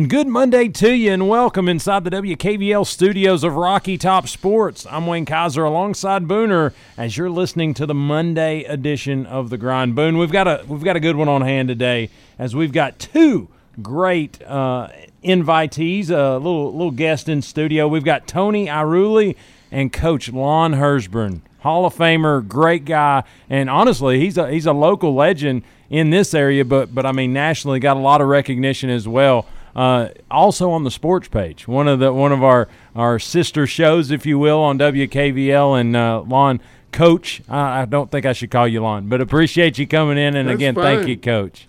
And good Monday to you, and welcome inside the WKVL studios of Rocky Top Sports. I'm Wayne Kaiser alongside Booner as you're listening to the Monday edition of the Grind. Boone, we've got a we've got a good one on hand today as we've got two great uh, invitees, a little little guest in studio. We've got Tony Iruli and Coach Lon Herzbrun, Hall of Famer, great guy, and honestly, he's a he's a local legend in this area, but but I mean nationally, got a lot of recognition as well. Uh, also on the sports page, one of the one of our our sister shows, if you will, on WKVL and uh, Lon Coach. I, I don't think I should call you Lon, but appreciate you coming in, and That's again, fine. thank you, Coach.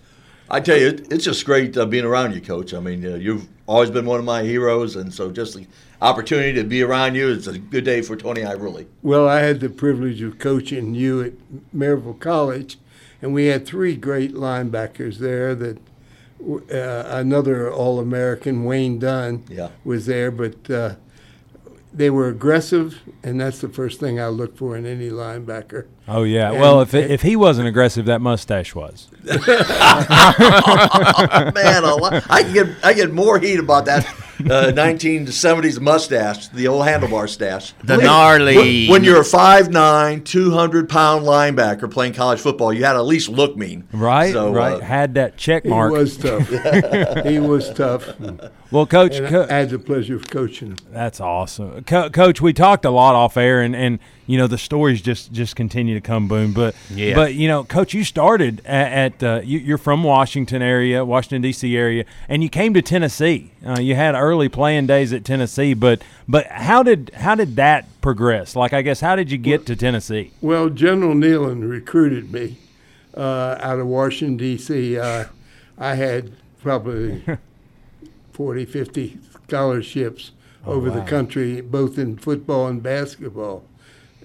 I tell you, it, it's just great uh, being around you, Coach. I mean, uh, you've always been one of my heroes, and so just the opportunity to be around you is a good day for Tony I really. Well, I had the privilege of coaching you at Maryville College, and we had three great linebackers there. That uh, another All-American, Wayne Dunn, Yeah. was there, but uh, they were aggressive, and that's the first thing I look for in any linebacker. Oh yeah. And- well, if if he wasn't aggressive, that mustache was. Man, I get I get more heat about that uh, 1970s mustache, the old handlebar stash. The When- gnarly- When, when you're a 5'9", 200 pound linebacker playing college football, you had to at least look mean. Right. So, right. uh, Had that check mark. He mark. was tough. he was tough. well, Coach. And Co- I had the pleasure of coaching him. That's awesome, Co- Coach. We talked a lot off air, and, and you know the stories just just continue to come boom. But Yeah. but you know, Coach, you started at, at uh, you, you're from Washington area, Washington D.C. area, and you came to Tennessee. Uh, you had early playing days at Tennessee, but but how did how did that progress? Like I guess how did you get to Tennessee? Well, General Neyland recruited me uh, out of Washington, D.C. Uh, I had probably 40, 50 scholarships over the country, both in football and basketball.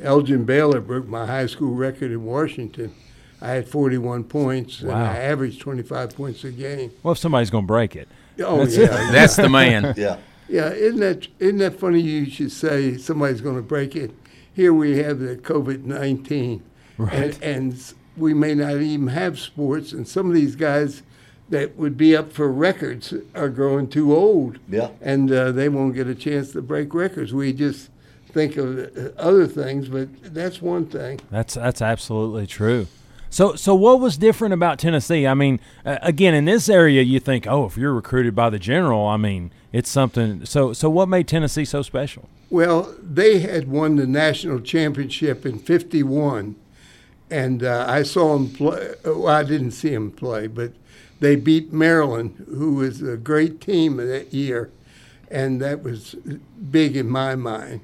Elgin Baylor broke my high school record in Washington. I had 41 points, and I averaged 25 points a game. Well, if somebody's going to break it, Oh, That's yeah. That's the man. yeah. Yeah, isn't that isn't that funny? You should say somebody's going to break it. Here we have the COVID nineteen, and, and we may not even have sports. And some of these guys that would be up for records are growing too old. Yeah. and uh, they won't get a chance to break records. We just think of uh, other things, but that's one thing. That's that's absolutely true. So so what was different about Tennessee? I mean, uh, again, in this area, you think, oh, if you're recruited by the general, I mean, it's something. So so what made Tennessee so special? Well, they had won the national championship in '51, and uh, I saw them play. Well, I didn't see them play, but they beat Maryland, who was a great team that year, and that was big in my mind.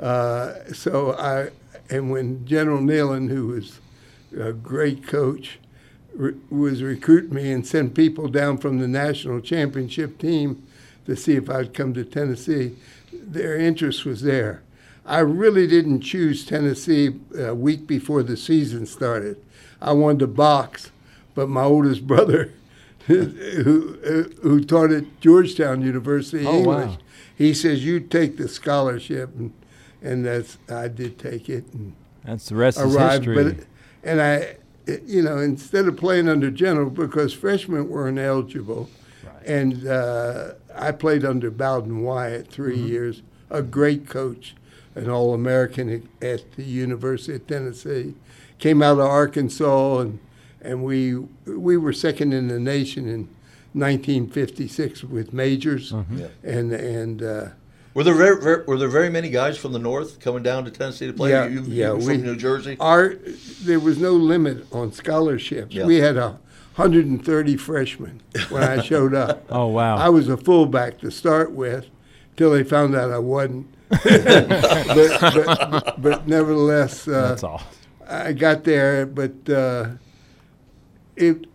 Uh, so I, and when General Neyland, who was a great coach, re- was recruiting me and sent people down from the national championship team to see if I'd come to Tennessee. Their interest was there. I really didn't choose Tennessee a week before the season started. I wanted to box, but my oldest brother, who who taught at Georgetown University Oh, wow. English, he says you take the scholarship, and and that's I did take it and That's the rest is arrived. history. But and I, you know, instead of playing under general because freshmen weren't eligible, and uh, I played under Bowden Wyatt 3 Mm-hmm. years, a great coach, an All American at the University of Tennessee. Came out of Arkansas and and we we were second in the nation in 1956 with majors, Mm-hmm. Yeah. and and. Uh, Were there very, very, were there very many guys from the north coming down to Tennessee to play? Yeah, you, you yeah, were we- from New Jersey. Our there was no limit on scholarships. Yeah. We had a 130 freshmen when I showed up. oh wow. I was a fullback to start with, till they found out I wasn't. but, but, but nevertheless, uh, That's all. I got there, but uh, it.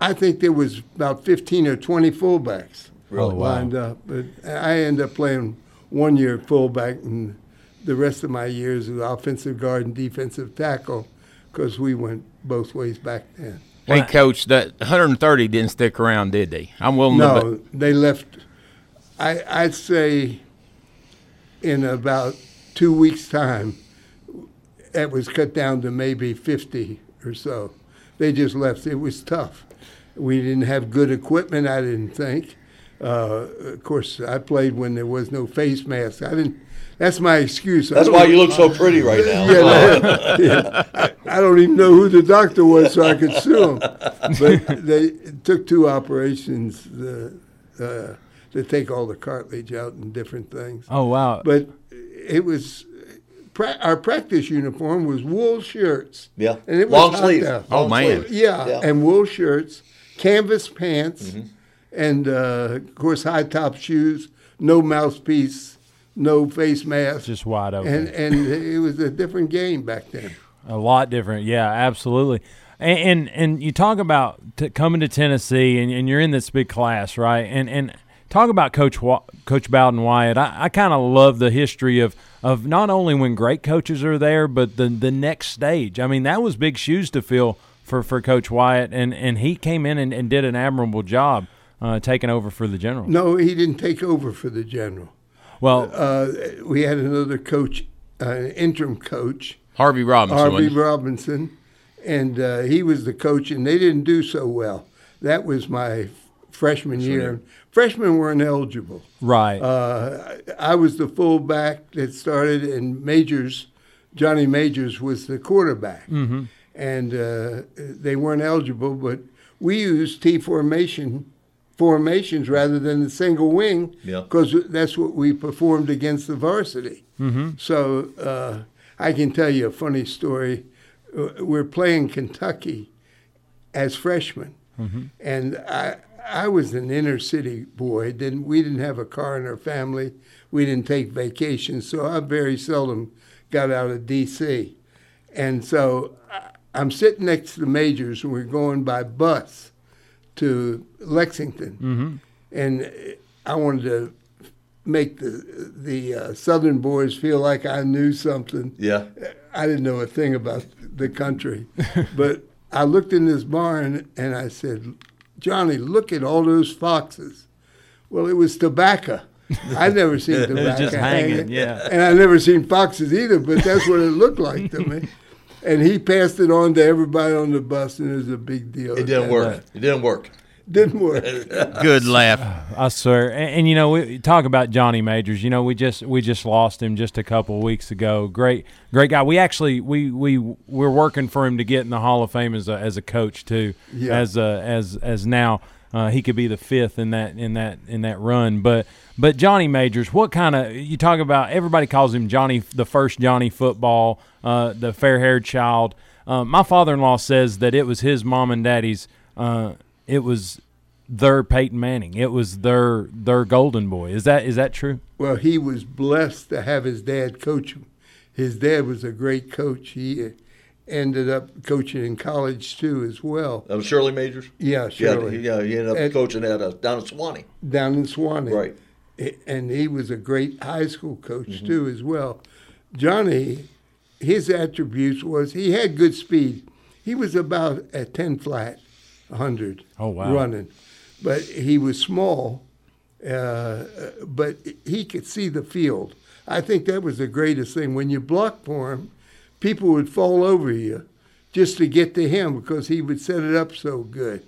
I think there was about fifteen or twenty fullbacks Really? Oh, wow. up, but I ended up playing one year fullback, and the rest of my years was offensive guard and defensive tackle, because we went both ways back then. Hey, coach, that 130 didn't stick around, did they? I'm willing to. No, they left. I I'd say in about two weeks' time, it was cut down to maybe fifty or so. They just left. It was tough. We didn't have good equipment. I didn't think. Uh, of course, I played when there was no face mask. I didn't. That's my excuse. That's why you look so pretty right now. yeah, that- yeah. I, I don't even know who the doctor was, so I could sue him. But they took two operations uh, to take all the cartilage out and different things. Oh wow. But it was pra- our practice uniform was wool shirts. Yeah. and it was Long hot sleeve. out. Oh, Long man. sleeve. Yeah, Yeah. and wool shirts, canvas pants, Mm-hmm. and uh, of course high top shoes. No mouthpiece, no face mask. just wide open. and and it was a different game back then. A lot different, yeah, absolutely. And and, and you talk about t- coming to Tennessee, and, and you're in this big class, right? And and talk about Coach Wa- Coach Bowden Wyatt. I, I kind of love the history of of not only when great coaches are there, but the the next stage. I mean, that was big shoes to fill for, for Coach Wyatt, and, and he came in and, and did an admirable job uh, taking over for the general. No, he didn't take over for the general. Well, Uh, we had another coach, uh, an interim coach, Harvey Robinson. Harvey? Robinson, and uh, he was the coach, and they didn't do so well. That was my freshman year. Freshmen weren't eligible. right. Uh, I was the fullback that started, and Majors, Johnny Majors was the quarterback, Mm-hmm. and uh, they weren't eligible. But we used T formation formations rather than the single wing, Yeah. because that's what we performed against the varsity. Mm-hmm. So uh, I can tell you a funny story. Uh, We're playing Kentucky as freshmen, Mm-hmm. and I I was an inner city boy. Didn't we didn't have a car in our family. We didn't take vacations, so I very seldom got out of D.C. And so I- I'm sitting next to the majors, and we're going by bus to Lexington, mm-hmm. and I wanted to make the the uh, Southern boys feel like I knew something. Yeah. I didn't know a thing about the country, but I looked in this barn and I said, "Johnny, look at all those foxes." Well, it was tobacco. I'd never seen tobacco just hanging, yeah. and I never seen foxes either. But that's what it looked like to me. And he passed it on to everybody on the bus, and it was a big deal. It didn't work. It didn't work. Didn't work. Good laugh. I swear, and, and you know, we talk about Johnny Majors. You know, we just we just lost him just a couple of weeks ago. Great, great guy. We actually we we we're working for him to get in the Hall of Fame as a as a coach too. Yeah. As uh, as as now uh, he could be the fifth in that in that in that run. But but Johnny Majors, what kind of you talk about? Everybody calls him Johnny, the first Johnny football, uh, the fair haired child. Uh, my father in law says that it was his mom and daddy's. It was their Peyton Manning. It was their their golden boy. Is that is that true? Well, he was blessed to have his dad coach him. His dad was a great coach. He uh, ended up coaching in college too, as well. That was Shirley Majors. Yeah, Yeah, Shirley, he, yeah, he ended up And- coaching at uh, down in Sewanee. down in Sewanee. Right. And he was a great high school coach Mm-hmm. too, as well. Johnny, his attributes was he had good speed. He was about a ten flat, hundred. Oh, wow. Running, but he was small. Uh, but he could see the field. I think that was the greatest thing. When you block for him, people would fall over you just to get to him because he would set it up so good.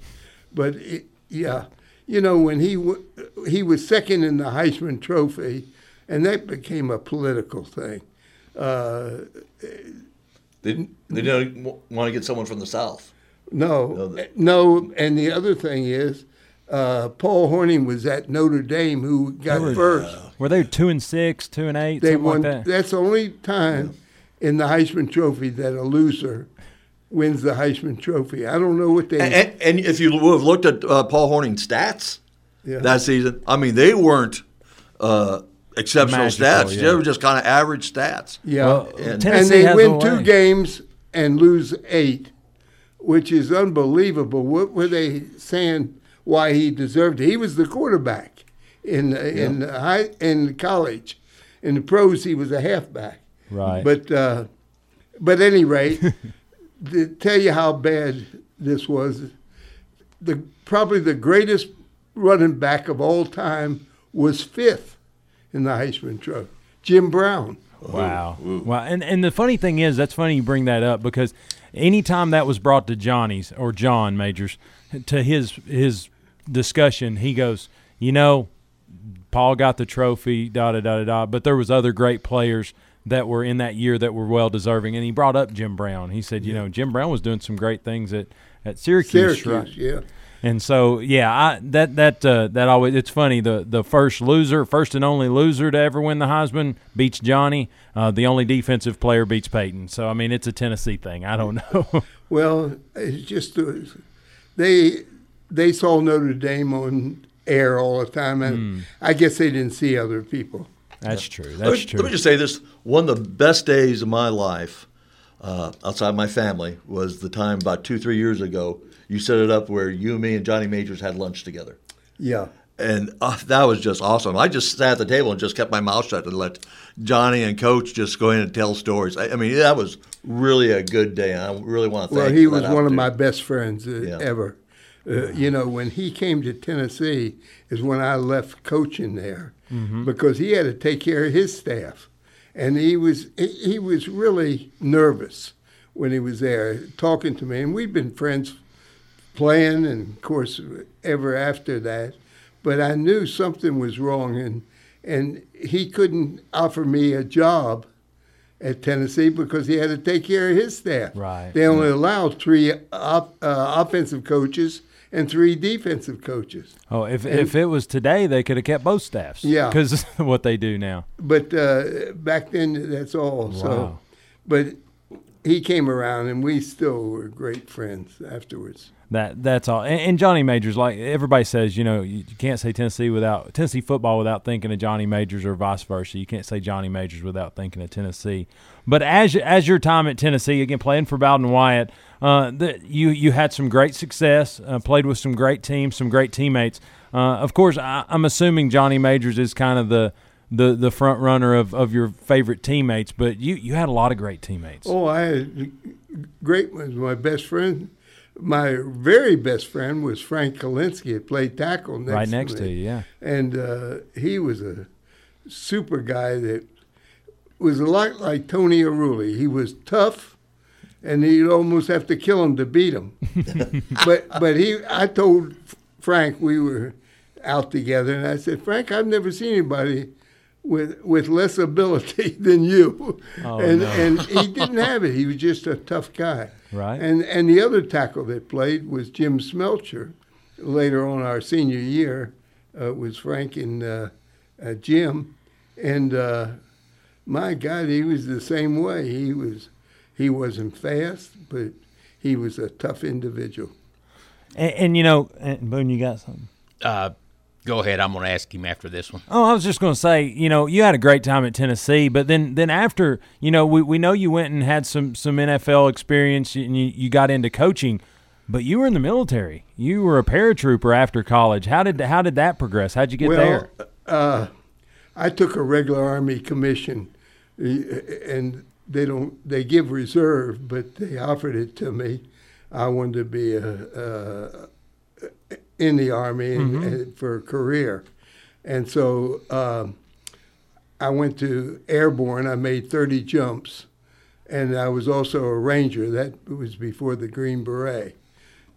But it, yeah, you know when he w- he was second in the Heisman Trophy, and that became a political thing. Uh, They, they didn't want to get someone from the South. No, No, no, and the other thing is, uh, Paul Hornung was at Notre Dame who got were- first. Were they two and six, two and eight, They won. like that? That's the only time in the Heisman Trophy that a loser wins the Heisman Trophy. I don't know what they. And, and, and if you would have looked at uh, Paul Hornung's stats Yeah. that season, I mean, they weren't uh, exceptional Magical, stats. yeah. They were just kind of average stats. yeah, Well, And- and they win two way. games and lose eight, which is unbelievable. What were they saying? Why he deserved it? He was the quarterback in in high in college. In the pros, he was a halfback. Right. But uh, but at any rate, to tell you how bad this was, the probably the greatest running back of all time was fifth in the Heisman Trophy, Jim Brown. Wow. Wow. And and the funny thing is, that's funny you bring that up because anytime that was brought to Johnny's or John Majors to his his discussion, he goes, you know, Paul got the trophy, da da da da da, but there was other great players that were in that year that were well deserving. And he brought up Jim Brown. He said, you know, Jim Brown was doing some great things at at Syracuse, Syracuse, right? yeah. And so, yeah, I, that that uh, that always it's funny. The the first loser, first and only loser to ever win the Heisman beats Johnny. Uh, the only defensive player beats Peyton. So I mean, it's a Tennessee thing. I don't know. Well, it's just uh, they they saw Notre Dame on air all the time, and I guess they didn't see other people. That's true. Let That's me, true. let me just say this: one of the best days of my life, uh, outside my family, was the time about two, three years ago. You set it up where you, me, and Johnny Majors had lunch together, Yeah, and uh, that was just awesome. I just sat at the table and just kept my mouth shut and let Johnny and Coach just go in and tell stories. I, I mean, that was really a good day, and I really want to thank. well, he was one of my best friends uh, Yeah. ever. Uh, you know, when he came to Tennessee is when I left coaching there because he had to take care of his staff, and he was he, was really nervous when he was there talking to me, and we've been friends playing, and of course ever after that. But I knew something was wrong, and and he couldn't offer me a job at Tennessee because he had to take care of his staff. Right. They only allow three op, uh, offensive coaches and three defensive coaches. oh, if if it was today, they could have kept both staffs. Yeah. because what they do now. But uh, back then, that's all. So, Wow. but he came around, and we still were great friends afterwards. That that's all. And, and Johnny Majors, like everybody says, you know, you, can't say Tennessee without Tennessee football without thinking of Johnny Majors, or vice versa. You can't say Johnny Majors without thinking of Tennessee. But as as your time at Tennessee, again playing for Bowden Wyatt, uh, the, you you had some great success, uh, played with some great teams, some great teammates. Uh, of course, I, I'm assuming Johnny Majors is kind of the the, the front runner of, of your favorite teammates, but you, you had a lot of great teammates. Oh, I had great ones. My best friend, my very best friend was Frank Kalinsky. That played tackle next right next to, to you, yeah. and uh, he was a super guy that was a lot like Tony Aruli. He was tough, and you'd almost have to kill him to beat him. but but he, I told Frank we were out together, and I said, Frank, I've never seen anybody with with less ability than you. Oh, and no. and he didn't have it. He was just a tough guy. Right. And and the other tackle that played was Jim Smelcher. Later on our senior year, uh, was Frank and uh, uh, Jim, and uh, my God, he was the same way. He was he wasn't fast, but he was a tough individual. And, and you know, and Boone, you got something. Uh, go ahead. I'm going to ask him after this one. Oh, I was just going to say, you know, you had a great time at Tennessee, but then then after, you know, we, we know you went and had some some NFL experience and you, you got into coaching, but you were in the military. You were a paratrooper after college. How did how did that progress? How'd you get well, there? Uh, I took a regular Army commission, uh, and they don't they give reserve, but they offered it to me. I wanted to be a, uh, in the Army and, and for a career, and so um, I went to airborne. I made 30 jumps, and I was also a ranger. That was before the Green Beret,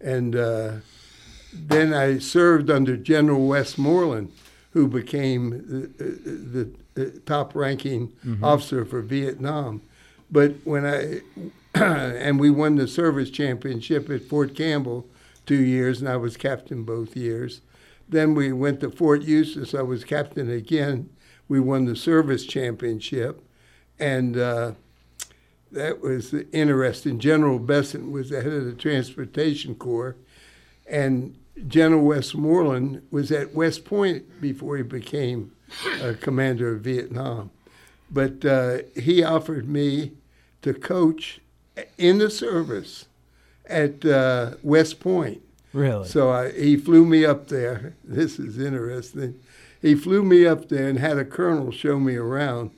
and. Uh, then I served under General Westmoreland, who became the, the, the top-ranking officer for Vietnam. But when I and we won the service championship at Fort Campbell two years, and I was captain both years. Then we went to Fort Eustis. I was captain again. We won the service championship, and uh, that was interesting. General Besson was the head of the Transportation Corps, and General Westmoreland was at West Point before he became uh, commander of Vietnam. But uh, he offered me to coach in the service at uh, West Point. Really? So I, he flew me up there. This is interesting. He flew me up there and had a colonel show me around.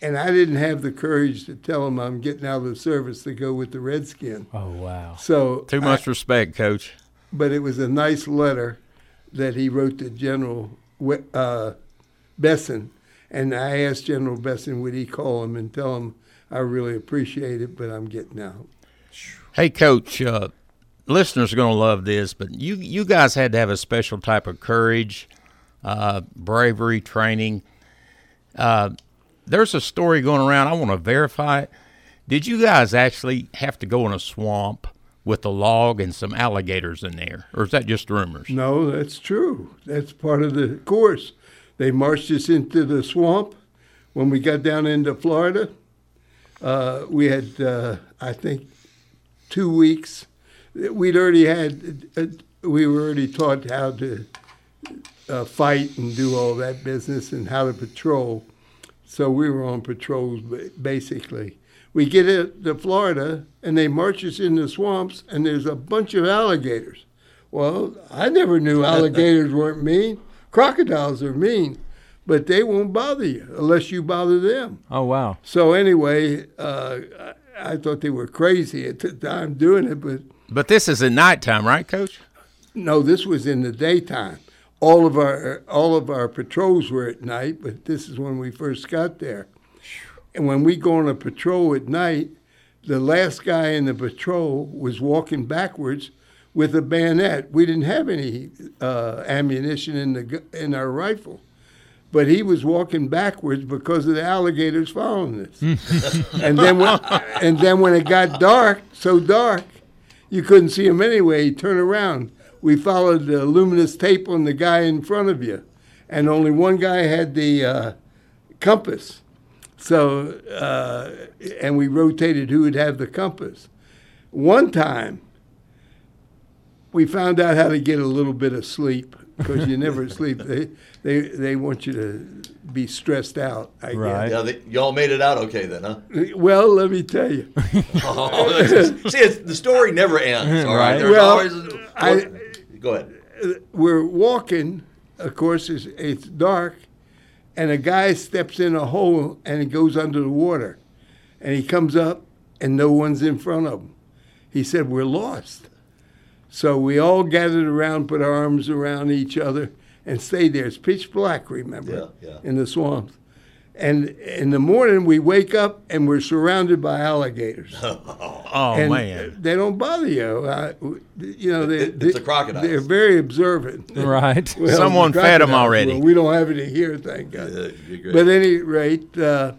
And I didn't have the courage to tell him I'm getting out of the service to go with the Redskin. oh wow. So Too I- much respect, Coach. but it was a nice letter that he wrote to General uh, Besson, and I asked General Besson would he call him and tell him I really appreciate it, but I'm getting out. Hey, Coach. Uh, listeners are going to love this, but you you guys had to have a special type of courage, uh, bravery, training. Uh, there's a story going around. I want to verify it. Did you guys actually have to go in a swamp with a log and some alligators in there, or is that just rumors? No, that's true. That's part of the course. They marched us into the swamp. When we got down into Florida, uh, we had, uh, I think, two weeks. We'd already had, uh, we were already taught how to uh, fight and do all that business and how to patrol. So we were on patrols ba- basically. We get to Florida and they march us in the swamps and there's a bunch of alligators. Well, I never knew alligators weren't mean. Crocodiles are mean, but they won't bother you unless you bother them. Oh wow. So anyway, uh, I, thought they were crazy at the time doing it, but But this is at nighttime, right, Coach? no, this was in the daytime. All of our all of our patrols were at night, but this is when we first got there. And when we go on a patrol at night, the last guy in the patrol was walking backwards with a bayonet. We didn't have any uh, ammunition in the in our rifle, but he was walking backwards because of the alligators following us. and then when, and then when it got dark, so dark, you couldn't see him anyway. He turned around. We followed the luminous tape on the guy in front of you, and only one guy had the uh, compass. So, uh, and we rotated who would have the compass. One time, we found out how to get a little bit of sleep because you never sleep. They, they, they want you to be stressed out. I guess. Right. Yeah, they, y'all made it out okay then, huh? Well, let me tell you. Oh, just- see, it's, the story never ends. All right. Right. There's Well, always. I- go ahead. Uh, we're walking. Of course, it's, it's dark, and a guy steps in a hole and he goes under the water, and he comes up, and no one's in front of him. He said, "We're lost." So we all gathered around, put our arms around each other, and stayed there. It's pitch black, remember, Yeah, yeah. in the swamps. And in the morning, we wake up and we're surrounded by alligators Oh and man. they don't bother you. I, you know, they, It- it's they- the crocodiles. They're very observant. Right. Well, Someone the fed 'em crocodiles, already. well, we don't have any here, thank God. Yeah, it'd be great. but at any rate, uh,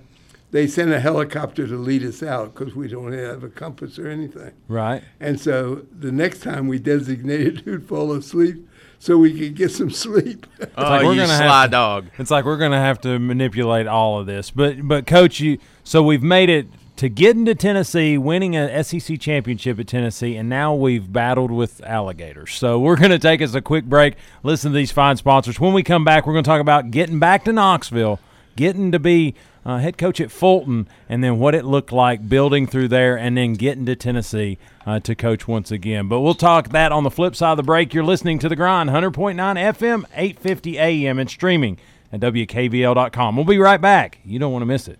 they sent a helicopter to lead us out because we don't have a compass or anything. Right. And so the next time we designated who'd fall asleep so we could get some sleep. Oh, like we're you gonna have sly to- dog. It's like we're going to have to manipulate all of this. But but coach, you so we've made it to getting to Tennessee, winning a SEC championship at Tennessee, and now we've battled with alligators. So we're going to take us a quick break, listen to these fine sponsors. When we come back, we're going to talk about getting back to Knoxville, getting to be uh, head coach at Fulton, and then what it looked like building through there, and then getting to Tennessee uh, to coach once again. But we'll talk that on the flip side of the break. You're listening to The Grind, 100.9 FM, 850 AM, and streaming at WKVL.com. We'll be right back. You don't want to miss it.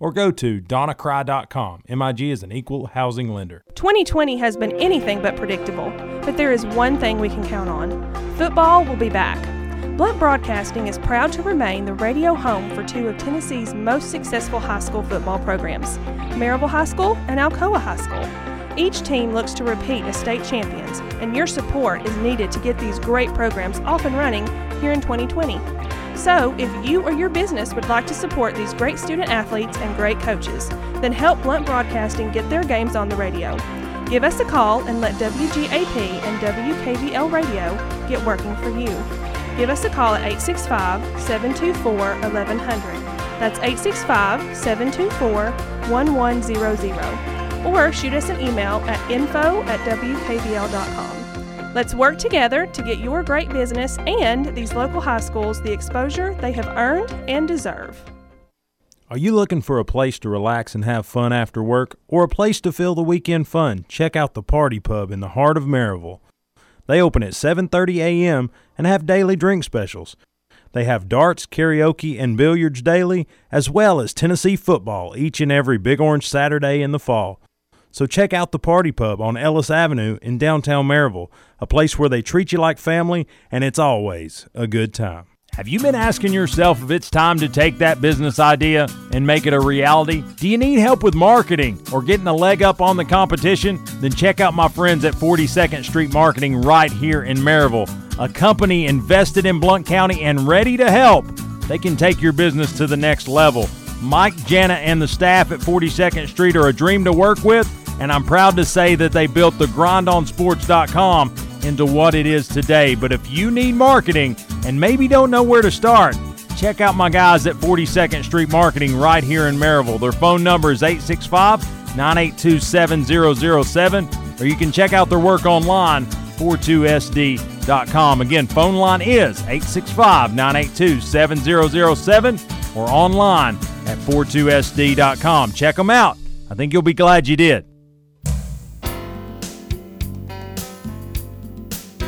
or go to donnacry.com. MIG is an equal housing lender. 2020 has been anything but predictable, but there is one thing we can count on football will be back. Blount Broadcasting is proud to remain the radio home for two of Tennessee's most successful high school football programs, Maryville High School and Alcoa High School. Each team looks to repeat as state champions, and your support is needed to get these great programs off and running here in 2020. So, if you or your business would like to support these great student athletes and great coaches, then help Blount Broadcasting get their games on the radio. Give us a call and let WGAP and WKVL Radio get working for you. Give us a call at 865 724 1100. That's 865 724 1100. Or shoot us an email at info at WKVL.com. Let's work together to get your great business and these local high schools the exposure they have earned and deserve. Are you looking for a place to relax and have fun after work or a place to fill the weekend fun? Check out the Party Pub in the heart of Maryville. They open at 7:30 a.m. and have daily drink specials. They have darts, karaoke, and billiards daily, as well as Tennessee football each and every Big Orange Saturday in the fall. So check out the Party Pub on Ellis Avenue in downtown Maryville, a place where they treat you like family and it's always a good time. Have you been asking yourself if it's time to take that business idea and make it a reality? Do you need help with marketing or getting a leg up on the competition? Then check out my friends at 42nd Street Marketing right here in Maryville, a company invested in Blount County and ready to help. They can take your business to the next level. Mike, Jana, and the staff at 42nd Street are a dream to work with, and I'm proud to say that they built the grindonsports.com into what it is today. But if you need marketing and maybe don't know where to start, check out my guys at 42nd Street Marketing right here in Maryville. Their phone number is 865 982 7007, or you can check out their work online, 42sd.com. Again, phone line is 865 982 7007 or online at 42sd.com. Check them out. I think you'll be glad you did.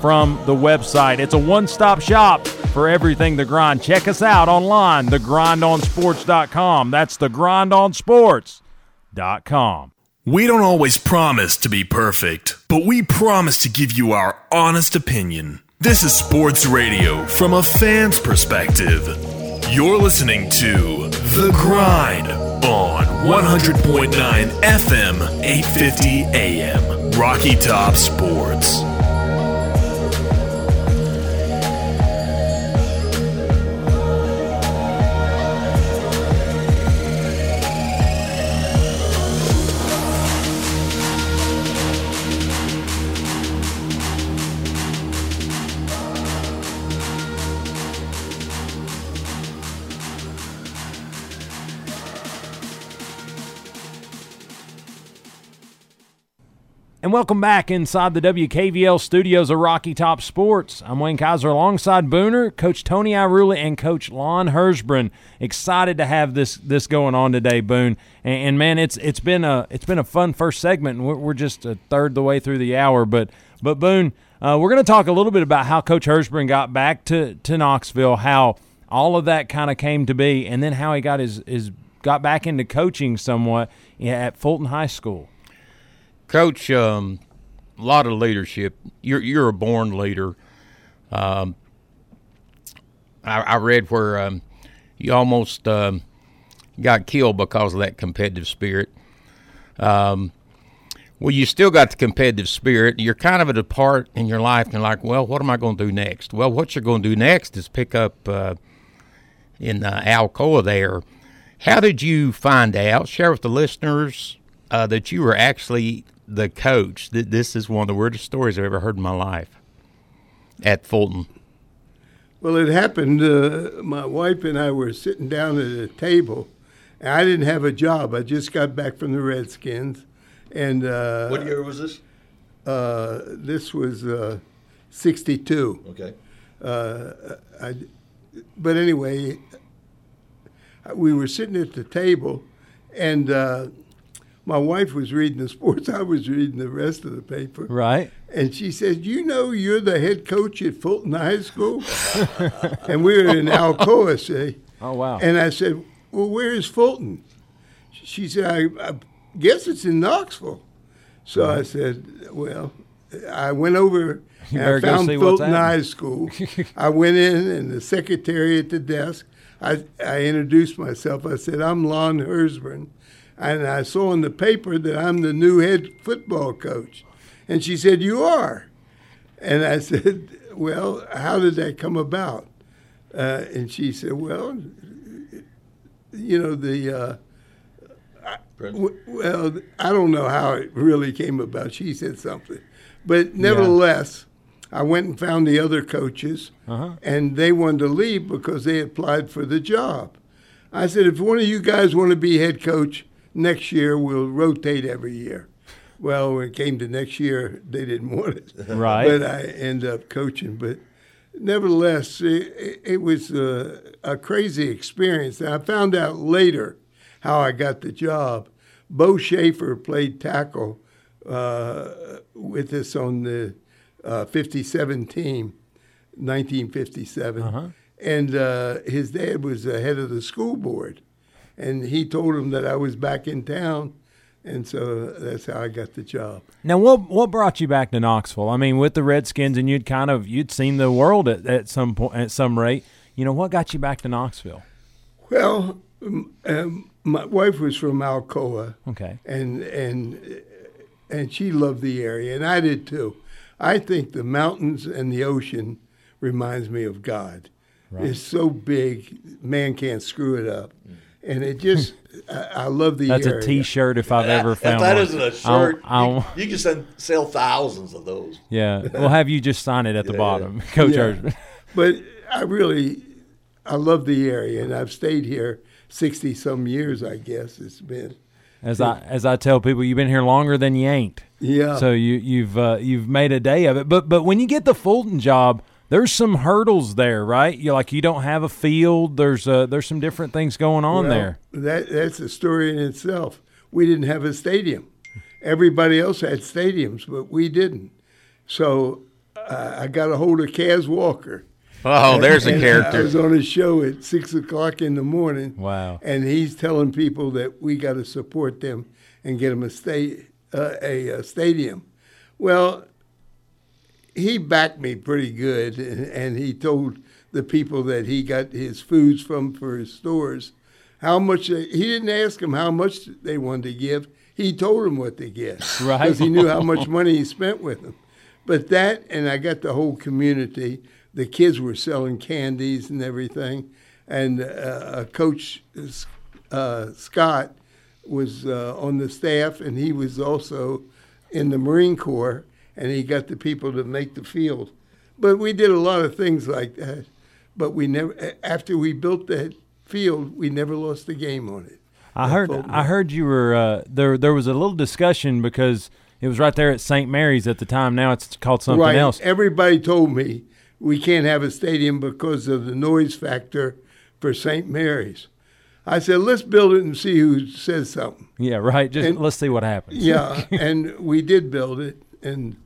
from the website. It's a one-stop shop for everything The Grind. Check us out online, thegrindonsports.com. That's thegrindonsports.com. We don't always promise to be perfect, but we promise to give you our honest opinion. This is sports radio from a fan's perspective. You're listening to The Grind on 100.9 FM, 850 AM. Rocky Top Sports. And welcome back inside the WKVL studios of Rocky Top Sports. I'm Wayne Kaiser alongside Booner, Coach Tony Iruli, and Coach Lon Herzbrun. Excited to have this this going on today, Boone. And, and man, it's it's been a it's been a fun first segment, and we're, we're just a third the way through the hour. But but Boone, uh, we're going to talk a little bit about how Coach Herzbrun got back to to Knoxville, how all of that kind of came to be, and then how he got his his got back into coaching somewhat at Fulton High School. Coach, um, a lot of leadership. You're you're a born leader. Um, I, I, read where um, you almost um, got killed because of that competitive spirit. Um, well, you still got the competitive spirit. You're kind of at a part in your life, and you're like, well, what am I going to do next? Well, what you're going to do next is pick up uh, in uh, Alcoa there. How did you find out? Share with the listeners uh, that you were actually the coach. This is one of the weirdest stories I've ever heard in my life at Fulton. Well, it happened. Uh, my wife and I were sitting down at a table. And I didn't have a job. I just got back from the Redskins, and uh, what year was this? Uh, this was uh, '62. Okay. Uh, I, but anyway, we were sitting at the table, and uh, my wife was reading the sports. I was reading the rest of the paper. Right. And she said, "You know, you're the head coach at Fulton High School," and we were in Alcoa, see. Oh wow. And I said, "Well, where is Fulton?" She said, "I, I guess it's in Knoxville." So right. I said, "Well." I went over and I found Fulton High School. I went in, and the secretary at the desk, I, I introduced myself. I said, I'm Lon Herzbrun and I saw in the paper that I'm the new head football coach. And she said, You are. And I said, Well, how did that come about? Uh, and she said, Well, you know, the. Uh, well, I don't know how it really came about. She said something. But nevertheless, yeah. I went and found the other coaches, uh-huh. and they wanted to leave because they applied for the job. I said, if one of you guys want to be head coach, next year we'll rotate every year. Well, when it came to next year, they didn't want it. Right. But I ended up coaching. But nevertheless, it, it was a, a, crazy experience. And I found out later how I got the job. Bo Schaefer played tackle uh, with us on the uh, 57 team, 1957. Uh-huh. And uh, his dad was the head of the school board and he told him that I was back in town, and so that's how I got the job. Now, what what brought you back to Knoxville? I mean, with the Redskins, and you'd kind of you'd seen the world at, at some point at some rate. You know, what got you back to Knoxville? Well, um, my wife was from Alcoa. Okay. And and and she loved the area, and I did too. I think the mountains and the ocean reminds me of God. Right. It's so big, man can't screw it up. Mm and it just I, I love the That's area. a T-shirt if I've ever found if that one. isn't a shirt, I'll, I'll, you, you, can send, sell thousands of those. Yeah, we'll have you just sign it at the yeah, bottom, yeah. Coach yeah. but I really I love the area, and I've stayed here sixty some years. I guess it's been. As I as I tell people, you've been here longer than you ain't. Yeah. So you you've uh, you've made a day of it. But but when you get the Fulton job, there's some hurdles there, right? You like you don't have a field. There's uh, there's some different things going on well, there. That that's a story in itself. We didn't have a stadium. Everybody else had stadiums, but we didn't. So uh, I got a hold of Cas Walker. Oh, and, there's a character. I was on a show at six o'clock in the morning. Wow! And he's telling people that we got to support them and get them a state uh, a, a stadium. Well, he backed me pretty good, and, and, he told the people that he got his foods from for his stores how much. They, he didn't ask them how much they wanted to give. He told them what to give, right? Because he knew how much money he spent with them. But that, and I got the whole community. The kids were selling candies and everything, and uh, Coach uh, Scott was uh, on the staff, and he was also in the Marine Corps and he got the people to make the field. But we did a lot of things like that. But we never, after we built that field, we never lost a game on it. I heard, I heard you were uh, there. There was a little discussion because It was right there at St. Mary's at the time. Now it's called something right. else. Everybody told me we can't have a stadium because of the noise factor for St. Mary's. I said, let's build it and see who says something. Yeah, right. Just And- let's see what happens. Yeah, and we did build it, and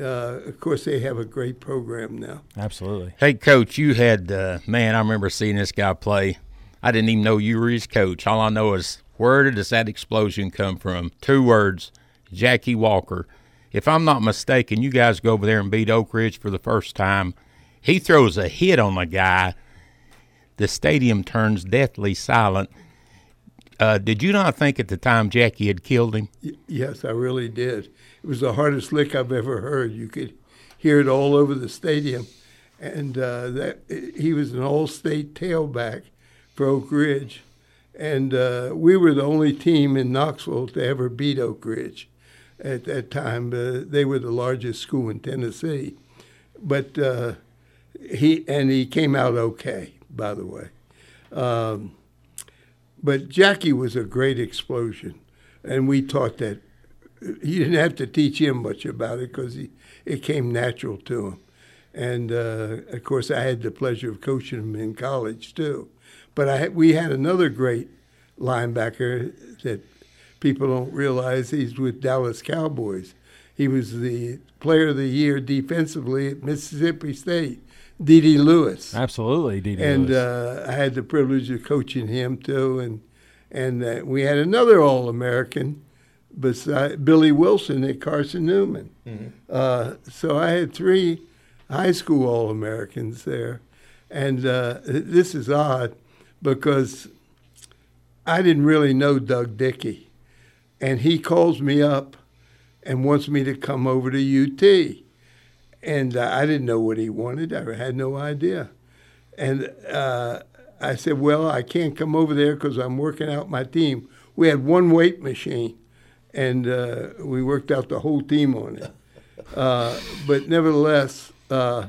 uh, of course they have a great program now. Absolutely. Hey, coach, you had uh, man. I remember seeing this guy play. I didn't even know you were his coach. All I know is where does that explosion come from? Two words: Jackie Walker. If I'm not mistaken, you guys go over there and beat Oak Ridge for the first time. He throws a hit on the guy. The stadium turns deathly silent. Uh, did you not think at the time Jackie had killed him? Y- Yes, I really did. It was the hardest lick I've ever heard. You could hear it all over the stadium, and uh, that he was an all-state tailback for Oak Ridge, and uh, we were the only team in Knoxville to ever beat Oak Ridge. At that time, uh, they were the largest school in Tennessee, but uh, he and he came out okay. By the way. Um, but Jackie was a great explosion, and we taught that. He didn't have to teach him much about it because he it came natural to him, and uh, of course I had the pleasure of coaching him in college too. But I we had another great linebacker that people don't realize he's with Dallas Cowboys. He was the player of the year defensively at Mississippi State, D.D. Lewis Absolutely, D.D. and uh, I had the privilege of coaching him too, and and uh, we had another All American, beside Billy Wilson at Carson Newman. Uh, so I had three high school All Americans there, and uh, this is odd because I didn't really know Doug Dickey, and he calls me up and wants me to come over to UT. And uh, I didn't know what he wanted. I had no idea. And uh, I said, Well, I can't come over there because I'm working out my team. We had one weight machine, and uh, we worked out the whole team on it. Uh, but nevertheless, uh,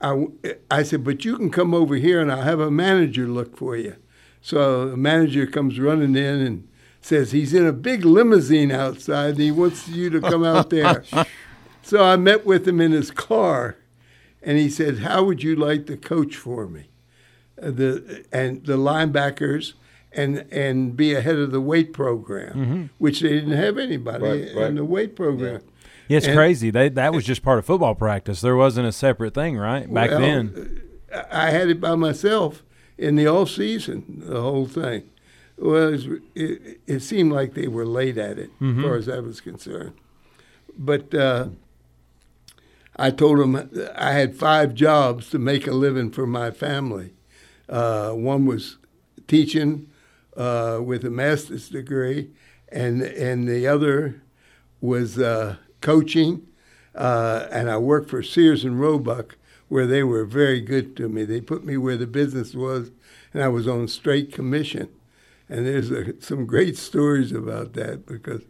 I, I said, But you can come over here and I'll have a manager look for you. So the manager comes running in and says, He's in a big limousine outside and he wants you to come out there. so I met with him in his car and he said, "How would you like to coach for me?" Uh, the and the linebackers and and be ahead of the weight program, which they didn't have anybody Right, right. in the weight program. yeah, it's and- crazy. They, that was just part of football practice. There wasn't a separate thing, right? Back Well, then. I had it by myself in the off season, the whole thing. Well, it, was, it, it seemed like they were late at it, as far as I was concerned. But uh, I told them I had five jobs to make a living for my family. Uh, one was teaching uh, with a master's degree, and and the other was uh, coaching. Uh, and I worked for Sears and Roebuck, where they were very good to me. They put me where the business was, and I was on straight commission. And there's a, some great stories about that because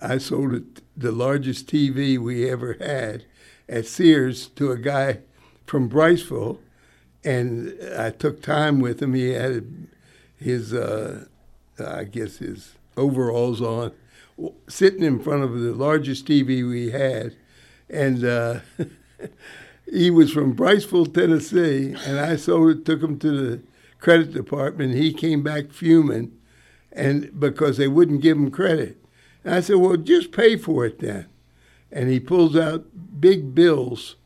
I sold the largest TV we ever had at Sears to a guy from Briceville, and I took time with him. He had his, uh, I guess, his overalls on, sitting in front of the largest TV we had, and uh, he was from Briceville, Tennessee, and I sold it, took him to the credit department. He came back fuming, and because they wouldn't give him credit. And I said, "Well, just pay for it then." And he pulls out big bills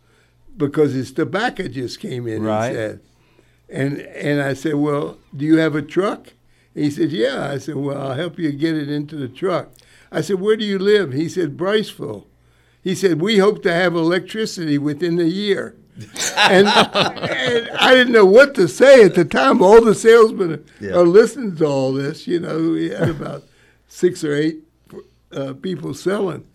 because his tobacco just came in. Right. He said, and and I said, "Well, do you have a truck?" He said, "Yeah." I said, "Well, I'll help you get it into the truck." I said, "Where do you live?" He said, "Briceville." He said, "We hope to have electricity within a year." and, and I didn't know what to say at the time. All the salesmen Yeah. are listening to all this. You know, we had about six or eight uh, people selling,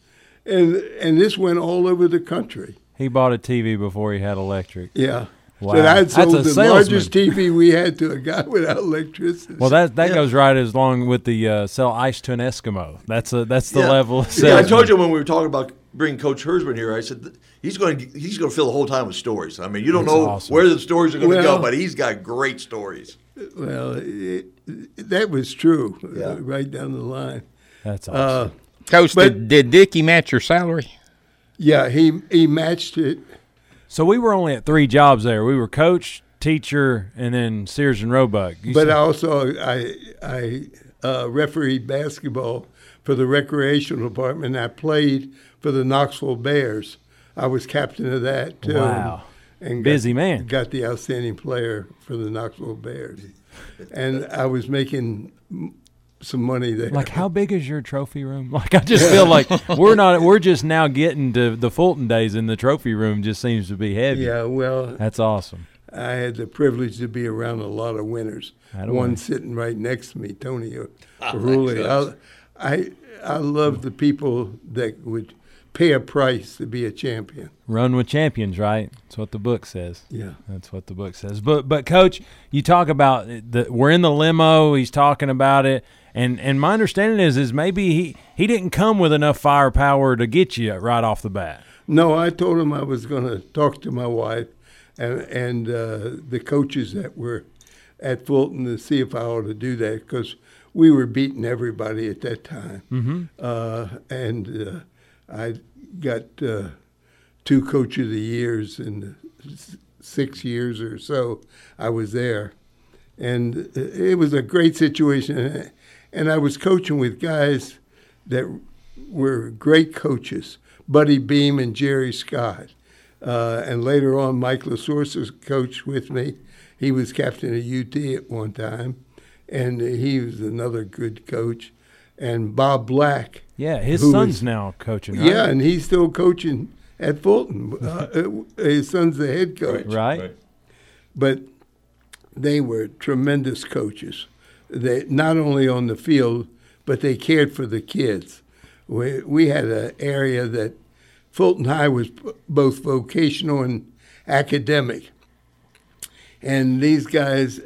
and and this went all over the country. He bought a TV before he had electric. Yeah. Wow. So I had That's sold a the salesman. largest TV we had to a guy without electricity. Well, that that goes right as long with the uh, sell ice to an Eskimo. That's a that's the Yeah. level of Yeah, I told you when we were talking about bringing Coach Herzbrun here. I said he's going to he's going to fill the whole time with stories. I mean, you don't That's know awesome. where the stories are going to go, but he's got great stories. well, it, that was true, Yeah. uh, right down the line. That's awesome. Uh, Coach, But- did, did Dickey match your salary? Yeah, he he matched it. So we were only at three jobs there. We were coach, teacher, and then Sears and Roebuck. You But said- also, I I uh, refereed basketball for the recreational department. I played for the Knoxville Bears. I was captain of that too. Wow. And Busy got, man. Got the outstanding player for the Knoxville Bears, and I was making some money there. like how big is your trophy room? Like I just feel like we're not. We're just now getting to the Fulton days, and the trophy room just seems to be heavy. yeah, well, That's awesome. I had the privilege to be around a lot of winners. Atta One way. sitting right next to me, Tony Rulli. I, I I love the people that would pay a price to be a champion. Run with champions, right? That's what the book says. Yeah. That's what the book says. But but coach, you talk about the we're in the limo. He's talking about it, and and my understanding is is maybe he he didn't come with enough firepower to get you right off the bat. No, I told him I was going to talk to my wife and and uh, the coaches that were at Fulton to see if I ought to do that because we were beating everybody at that time. Mm-hmm. Uh, and uh, I got uh, two coach of the years in six years or so I was there, and it was a great situation. And I was coaching with guys that were great coaches, Buddy Beam and Jerry Scott. Uh, and later on, Mike LaSource was coached with me. He was captain of UT at one time, and he was another good coach. And Bob Black. Yeah, his son's was- now coaching. Right? Yeah, and he's still coaching at Fulton. Uh, his son's the head coach right. but they were tremendous coaches. They not only on the field, but they cared for the kids. We we had an area that Fulton High was both vocational and academic, and these guys.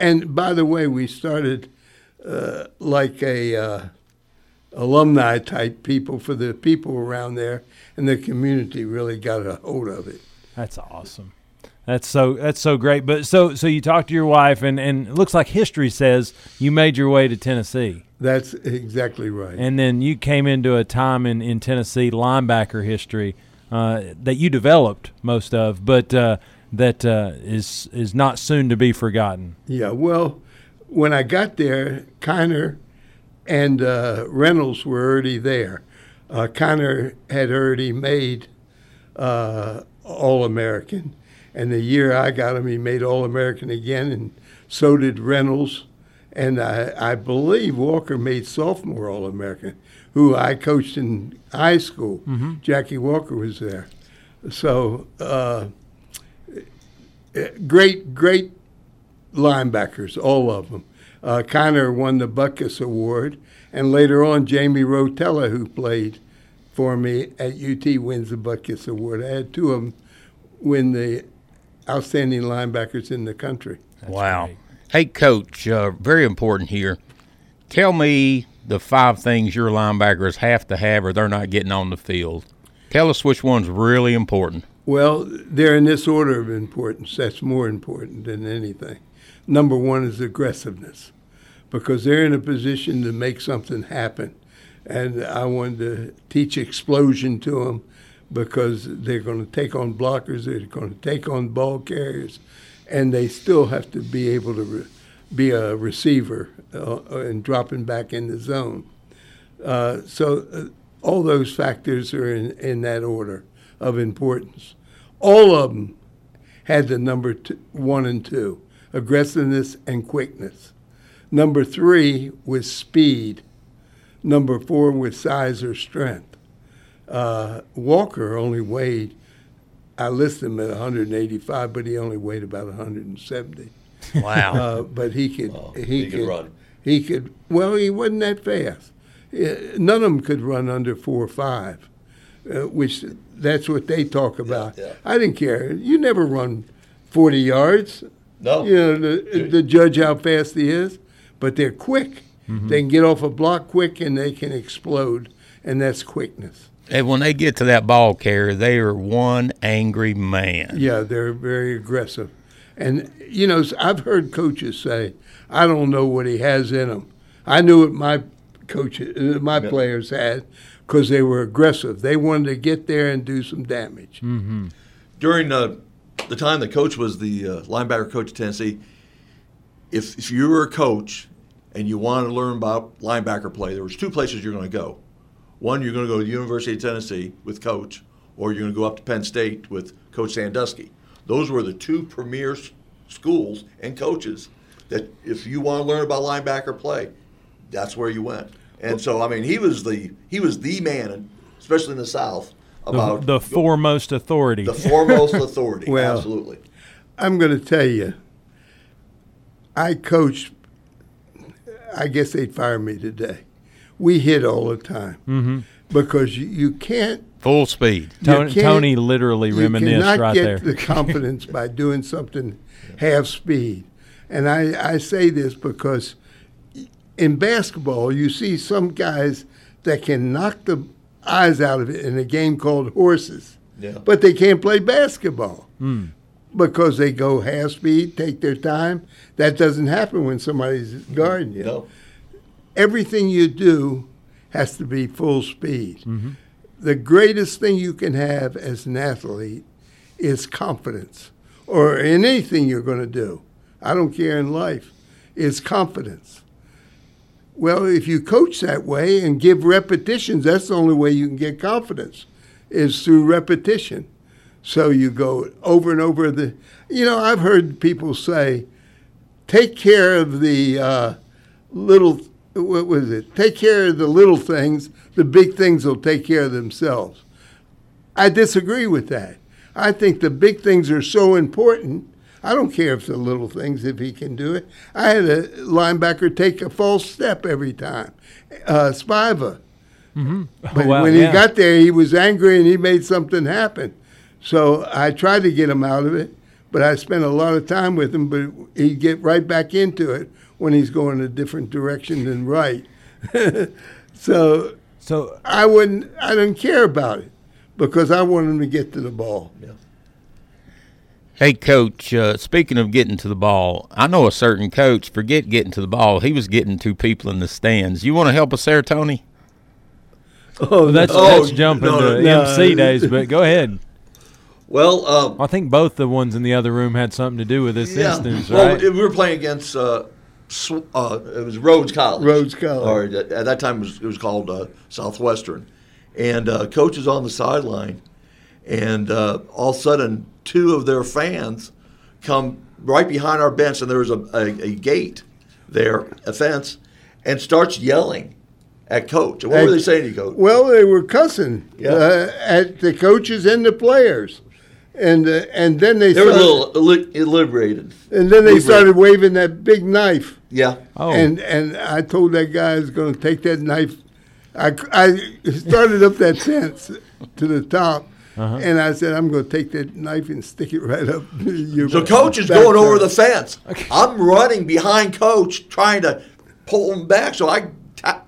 And by the way, we started uh, like a uh, alumni type people for the people around there, and the community really got a hold of it. That's awesome. That's so that's so great. But so so you talked to your wife, and and it looks like history says you made your way to Tennessee, That's exactly right. and then you came into a time in in Tennessee linebacker history uh, that you developed most of, but uh, that uh, is is not soon to be forgotten. Yeah, well, when I got there, Kiner and uh, Reynolds were already there. Uh, Kiner had already made uh, All American, and the year I got him, he made All American again, and so did Reynolds. And I, I believe Walker made sophomore All American, who I coached in high school. Jackie Walker was there. So, uh, great, great linebackers, all of them. Uh, Connor won the Butkus Award, and later on, Jamie Rotella, who played for me at UT, wins the Butkus Award. I had two of them win the outstanding linebackers in the country. wow. great. Hey, coach, uh, very important here. Tell me the five things your linebackers have to have or they're not getting on the field. Tell us which one's really important. Well, they're in this order of importance. That's more important than anything. Number one is aggressiveness, because they're in a position to make something happen. And I wanted to teach explosion to them because they're going to take on blockers, they're going to take on ball carriers, and they still have to be able to re- be a receiver uh, and dropping back in the zone. Uh, so uh, all those factors are in, in that order of importance. All of them had the number one and two, aggressiveness and quickness. Number three was speed. Number four was size or strength. Uh, Walker only weighed, I listed him at 185, but he only weighed about 170. Wow. Uh, but he could, he, he could run. He could. Well, he wasn't that fast. Uh, None of them could run under four or five, uh, which that's what they talk about. yeah. I didn't care. You never run forty yards. No. You know the, the judge how fast he is, but they're quick. They can get off a block quick and they can explode, and that's quickness. And when they get to that ball carrier, they are one angry man. Yeah, they're very aggressive. And, you know, I've heard coaches say, I don't know what he has in him. I knew what my coaches, uh, my players had, because they were aggressive. They wanted to get there and do some damage. during uh, the time the coach was the uh, linebacker coach of Tennessee, if, if you were a coach and you wanted to learn about linebacker play, there was two places you're going to go. One, you're going to go to the University of Tennessee with coach, or you're going to go up to Penn State with Coach Sandusky. Those were the two premier s- schools and coaches that if you want to learn about linebacker play, that's where you went. And so, I mean, he was the he was the man, especially in the South, The, about the foremost authority. the foremost authority. Well, Absolutely. I'm going to tell you, I coached. I guess they'd fire me today. We hit all the time Mm-hmm. because you, you can't. Full speed. you Tony, can't- Tony literally you reminisced cannot right get there. the confidence by doing something half speed. And I, I say this because in basketball, you see some guys that can knock the eyes out of it in a game called horses, Yeah. but they can't play basketball because they go half speed, take their time. That doesn't happen when somebody's guarding you. No. Everything you do has to be full speed. The greatest thing you can have as an athlete is confidence, or in anything you're going to do. I don't care in life, is confidence. Well, if you coach that way and give repetitions, that's the only way you can get confidence, is through repetition. So you go over and over the. You know, I've heard people say, take care of the uh, little. What was it? Take care of the little things. The big things will take care of themselves. I disagree with that. I think the big things are so important. I don't care if the little things, if he can do it. I had a linebacker take a false step every time. Uh, Spiva. But wow, when yeah. he got there, he was angry and he made something happen. So I tried to get him out of it, but I spent a lot of time with him. But he'd get right back into it when he's going a different direction than right. so so I wouldn't. I didn't care about it because I wanted him to get to the ball. Hey, coach. Uh, speaking of getting to the ball, I know a certain coach. Forget getting to the ball; he was getting two people in the stands. You want to help us there, Tony? Oh, that's Oh, that's jumping no, to no. MC days, but go ahead. Well, um, I think both the ones in the other room had something to do with this yeah. instance, well, we were playing against uh, Sw- uh, it was Rhodes College. Rhodes College. Or at at that time it was, it was called uh, Southwestern, and uh, coach is on the sideline, and uh, all of a sudden two of their fans come right behind our bench, and there was a, a, a gate there, a fence, and starts yelling at coach. And what were they saying to you, coach? Well, they were cussing Yeah. uh, at the coaches and the players, and uh, and then they They were a little liberated. and then they liberated. started waving that big knife. Yeah. oh, And and I told that guy I was going to take that knife. I, I started up that fence to the top, Uh-huh. and I said I'm going to take that knife and stick it right up. Your So coach is going over the fence. I'm running behind coach, trying to pull him back. So I,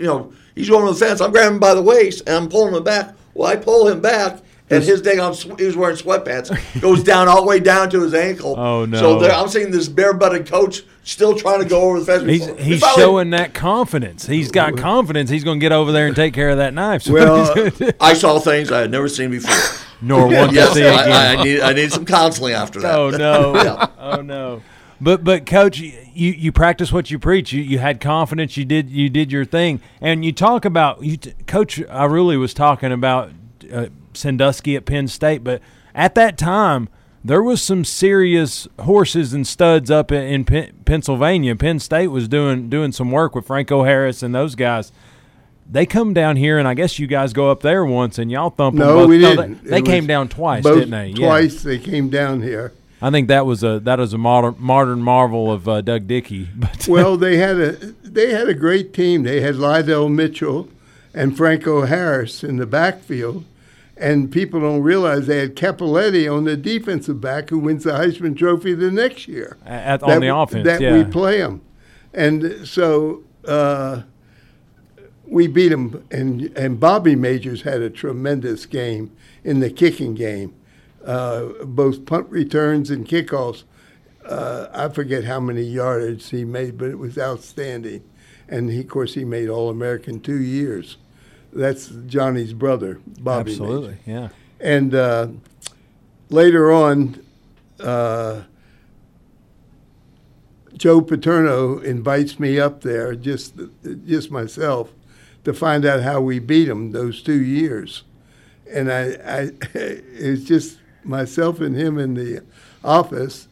you know, he's going over the fence. I'm grabbing him by the waist and I'm pulling him back. Well, I pull him back, and his thing on, he was wearing sweatpants, goes down all the way down to his ankle. Oh, no. So there, I'm seeing this bare-butted coach still trying to go over the fence. he's he's showing that confidence. He's got confidence. He's going to get over there and take care of that knife. So Well, he's gonna do- I saw things I had never seen before. nor want to yes, see again. I, I need I need some counseling after that. Oh no! Yeah. Oh no! But but coach, you you practice what you preach. You you had confidence. You did you did your thing, and you talk about you. T- coach, I really was talking about uh, Sandusky at Penn State, but at that time there was some serious horses and studs up in, in Pen- Pennsylvania. Penn State was doing doing some work with Franco Harris and those guys. They come down here, and I guess you guys go up there once, and y'all thump them. No, both. we they- didn't. They, It came down twice, didn't they? Yeah. Twice they came down here. I think that was a that was a modern modern marvel of uh, Doug Dickey. But Well, they had a they had a great team. They had Lydell Mitchell and Franco Harris in the backfield, and people don't realize they had Cappelletti on the defensive back who wins the Heisman Trophy the next year. at, on That the offense, that yeah. we play them, and so uh, we beat them. And and Bobby Majors had a tremendous game in the kicking game, uh, both punt returns and kickoffs. Uh, I forget how many yardage he made, but it was outstanding. and he, of course he made All American two years. That's Johnny's brother, Bobby. Major. Absolutely, yeah. And uh, later on, uh, Joe Paterno invites me up there, just just myself, to find out how we beat them those two years. And I, I it's just myself and him in the office,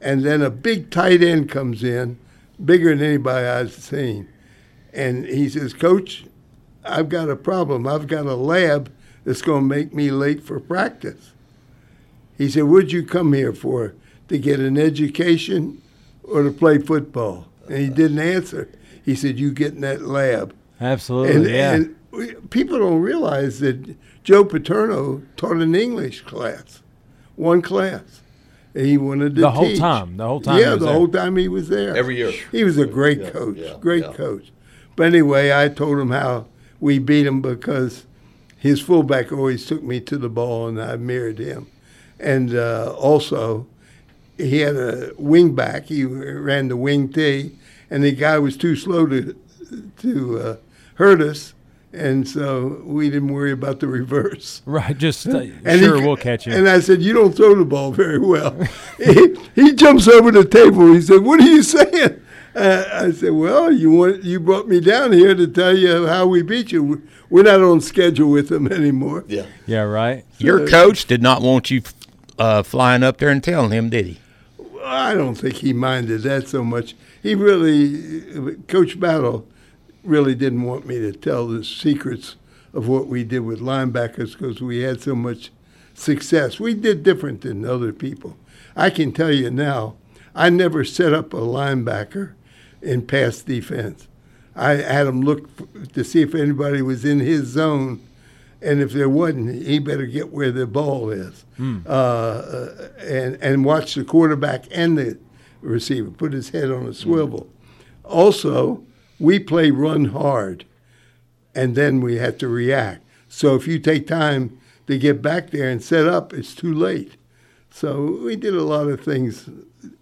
and then a big tight end comes in, bigger than anybody I've seen, and he says, "Coach, I've got a problem. I've got a lab that's going to make me late for practice." He said, "What'd you come here for? To get an education or to play football?" And he didn't answer. He said, "You get in that lab." Absolutely, And, yeah. and we- people don't realize that Joe Paterno taught an English class, one class. And he wanted to The whole teach. time, the whole time he Yeah, was the there. whole time he was there. Every year. He was a great Yeah, coach, yeah, great yeah. coach. But anyway, I told him how we beat him because his fullback always took me to the ball, and I mirrored him. And uh, also, he had a wing back. He ran the wing T, and the guy was too slow to to uh, hurt us, and so we didn't worry about the reverse. right, just uh, And sure he- we'll catch you. And I said, "You don't throw the ball very well." he, he jumps over the table. He said, "What are you saying?" Uh, I said, "Well, you want you brought me down here to tell you how we beat you. We're not on schedule with them anymore." Yeah. yeah, right. Your coach did not want you uh, flying up there and telling him, did he? I don't think he minded that so much. He really, Coach Battle, really didn't want me to tell the secrets of what we did with linebackers because we had so much success. We did different than other people. I can tell you now, I never set up a linebacker in pass defense. I had him look to see if anybody was in his zone, and if there wasn't, he better get where the ball is, hmm. uh, uh, and and watch the quarterback and the receiver put his head on a hmm. swivel. Also, we play run hard, and then we have to react. So if you take time to get back there and set up, it's too late. So we did a lot of things,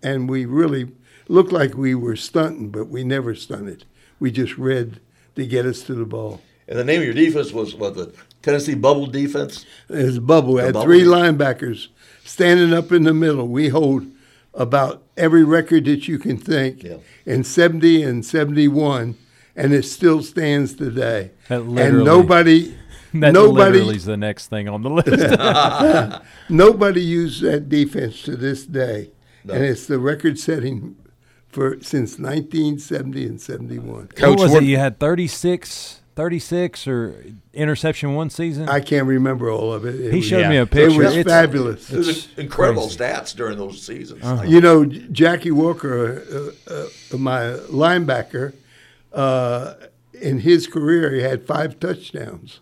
and we really looked like we were stunting, but we never stunted. We just read to get us to the ball. And the name of your defense was what the Tennessee Bubble Defense. There's bubble. We had bubble three linebackers standing up in the middle. We hold about every record that you can think Yeah. in 70 and 71, and it still stands today. That and nobody, That nobody, literally is the next thing on the list. nobody used that defense to this day, No. and it's the record-setting for since 1970 and 71. what was it? You had 36, 36 or interception one season? I can't remember all of it. It he was- showed Yeah. me a picture. It was It's- fabulous. It was incredible crazy. stats during those seasons. Like, You know, Jackie Walker, uh, uh, my linebacker, uh, in his career, he had five touchdowns.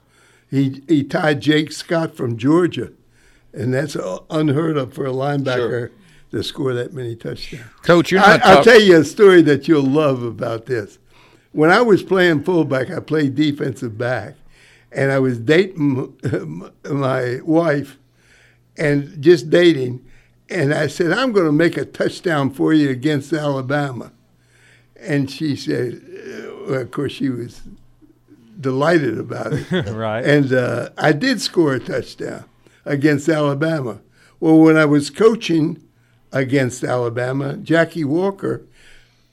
He he tied Jake Scott from Georgia, and that's uh, unheard of for a linebacker Sure. To score that many touchdowns. Coach, you're I, not I'll tell you a story that you'll love about this. When I was playing fullback, I played defensive back, and I was dating my wife, and just dating, and I said, "I'm going to make a touchdown for you against Alabama," and she said, uh, well, "Of course, she was delighted about it." right. And uh, I did score a touchdown against Alabama. Well, when I was coaching against Alabama, Jackie Walker,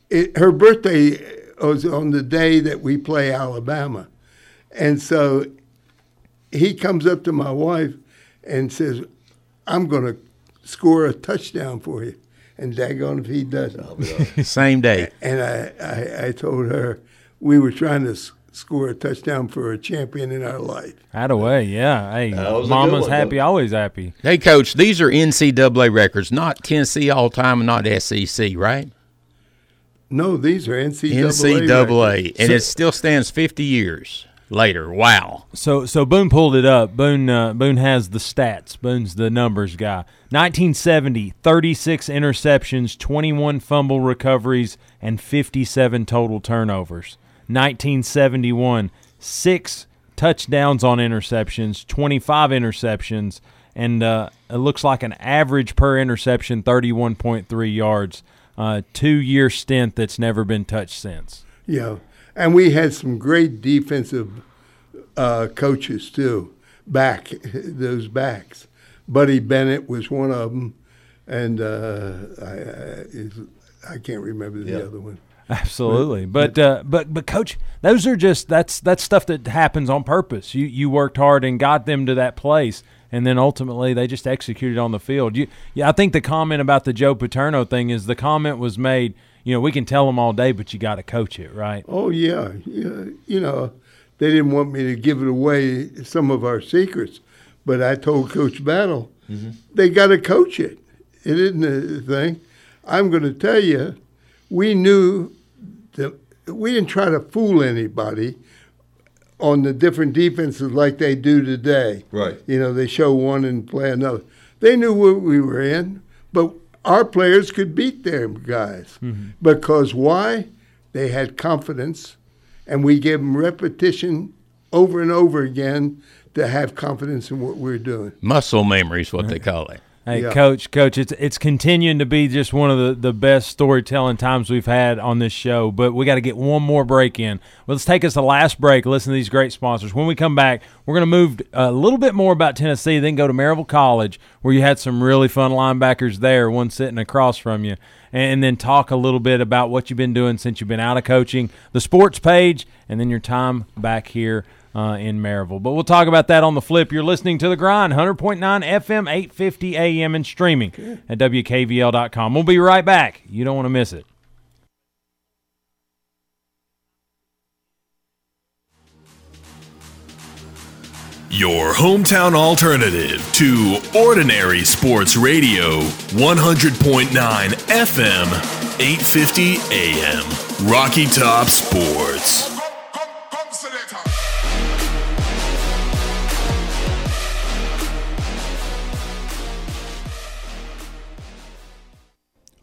it, her birthday was on the day that we play Alabama. And so he comes up to my wife and says, I'm going to score a touchdown for you. And daggone if he doesn't. Same day. And I, I, I told her we were trying to score a touchdown for a champion in our life. Out of way, yeah. Hey, That was a good mama's one, happy, though. always happy. Hey, Coach, these are NCAA records, not Tennessee all time and not SEC, right? No, these are NCAA. NCAA, records. and it still stands 50 years later. Wow. So so Boone pulled it up. Boone uh, Boone has the stats. Boone's the numbers guy. 1970, 36 interceptions, 21 fumble recoveries, and 57 total turnovers. 1971, six touchdowns on interceptions, 25 interceptions, and uh, it looks like an average per interception 31.3 yards. Uh, two year stint that's never been touched since. Yeah. And we had some great defensive uh, coaches too, back those backs. Buddy Bennett was one of them, and uh, I, I, I, can't remember the other one. Absolutely, but uh, but but coach, those are just that's that's stuff that happens on purpose. You you worked hard and got them to that place, and then ultimately they just executed on the field. You, yeah, I think the comment about the Joe Paterno thing is the comment was made. You know, we can tell them all day, but you got to coach it, right? Oh yeah, yeah. You know, they didn't want me to give it away some of our secrets, but I told Coach Battle mm-hmm. they got to coach it. It isn't a thing. I'm going to tell you, we knew that we didn't try to fool anybody on the different defenses like they do today. Right. You know, they show one and play another. They knew what we were in, but our players could beat them guys mm-hmm. because why? They had confidence and we gave them repetition over and over again to have confidence in what we're doing. Muscle memory is what they call it. Hey, yeah. coach, coach, it's it's continuing to be just one of the, the best storytelling times we've had on this show. But we got to get one more break in. Well, let's take us the last break. Listen to these great sponsors. When we come back, we're going to move a little bit more about Tennessee, then go to Maryville College, where you had some really fun linebackers there, one sitting across from you, and then talk a little bit about what you've been doing since you've been out of coaching, the sports page, and then your time back here uh, in Maryville. But we'll talk about that on the flip. You're listening to The Grind, 100.9 FM, 850 AM, and streaming at WKVL.com. We'll be right back. You don't want to miss it. Your hometown alternative to ordinary sports radio, 100.9 FM, 850 AM. Rocky Top Sports.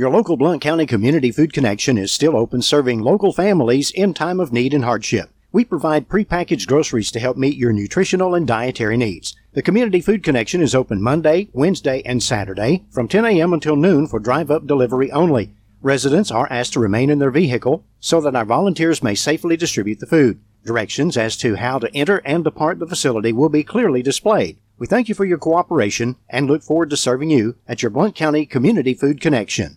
Your local Blount County Community Food Connection is still open serving local families in time of need and hardship. We provide prepackaged groceries to help meet your nutritional and dietary needs. The Community Food Connection is open Monday, Wednesday, and Saturday from 10 a.m. until noon for drive up delivery only. Residents are asked to remain in their vehicle so that our volunteers may safely distribute the food. Directions as to how to enter and depart the facility will be clearly displayed. We thank you for your cooperation and look forward to serving you at your Blount County Community Food Connection.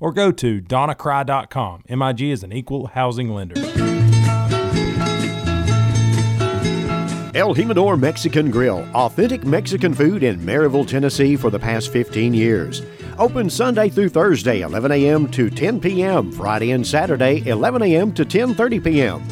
or go to donnacry.com. MIG is an equal housing lender. El Jimador Mexican Grill, authentic Mexican food in Maryville, Tennessee for the past 15 years. Open Sunday through Thursday, 11 a.m. to 10 p.m., Friday and Saturday, 11 a.m. to 10:30 p.m.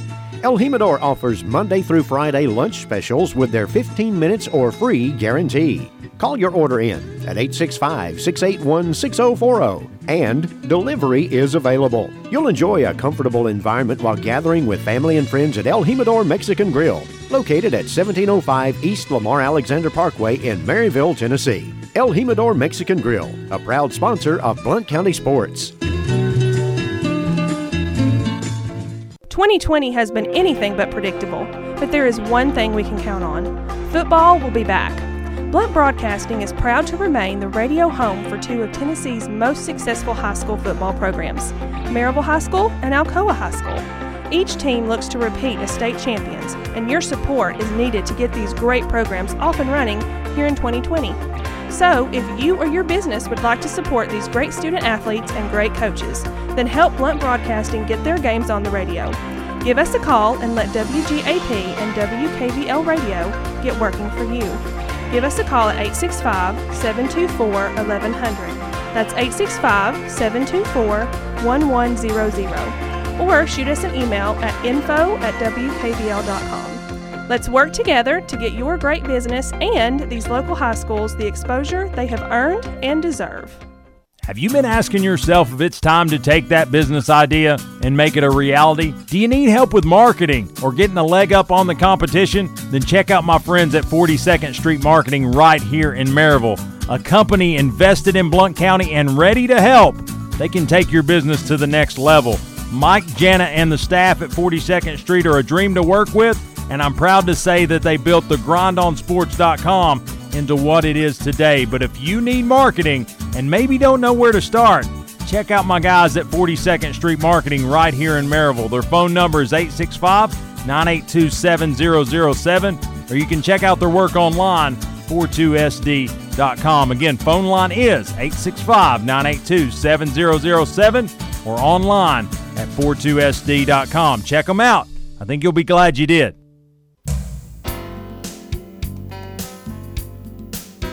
El Jimador offers Monday through Friday lunch specials with their 15 minutes or free guarantee. Call your order in at 865 681 6040 and delivery is available. You'll enjoy a comfortable environment while gathering with family and friends at El Jimador Mexican Grill, located at 1705 East Lamar Alexander Parkway in Maryville, Tennessee. El Jimador Mexican Grill, a proud sponsor of Blount County Sports. 2020 has been anything but predictable, but there is one thing we can count on football will be back. Blount Broadcasting is proud to remain the radio home for two of Tennessee's most successful high school football programs, Maryville High School and Alcoa High School. Each team looks to repeat as state champions, and your support is needed to get these great programs off and running here in 2020. So, if you or your business would like to support these great student athletes and great coaches, then help Blount Broadcasting get their games on the radio. Give us a call and let WGAP and WKVL Radio get working for you. Give us a call at 865 724 1100. That's 865 724 1100. Or shoot us an email at info at WKVL.com. Let's work together to get your great business and these local high schools the exposure they have earned and deserve. Have you been asking yourself if it's time to take that business idea and make it a reality? Do you need help with marketing or getting a leg up on the competition? Then check out my friends at 42nd Street Marketing right here in Maryville, a company invested in Blount County and ready to help. They can take your business to the next level. Mike, Jana, and the staff at 42nd Street are a dream to work with, and I'm proud to say that they built the grindonsports.com into what it is today. But if you need marketing and maybe don't know where to start, check out my guys at 42nd Street Marketing right here in Maryville. Their phone number is 865 982 7007, or you can check out their work online, 42sd.com. Again, phone line is 865 982 7007 or online at 42sd.com. Check them out. I think you'll be glad you did.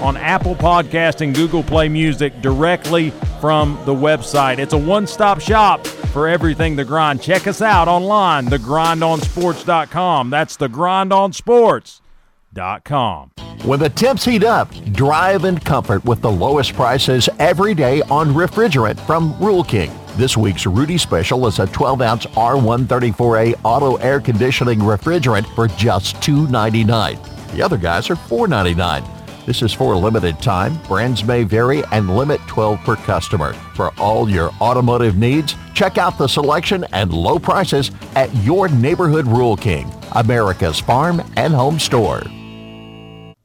on Apple Podcast and Google Play Music directly from the website. It's a one-stop shop for everything The Grind. Check us out online, thegrindonsports.com. That's thegrindonsports.com. When the temps heat up, drive in comfort with the lowest prices every day on refrigerant from Rural King. This week's Rudy special is a 12-ounce R134A auto air conditioning refrigerant for just $2.99. The other guys are $4.99. This is for a limited time. Brands may vary and limit 12 per customer. For all your automotive needs, check out the selection and low prices at your neighborhood Rural King, America's farm and home store.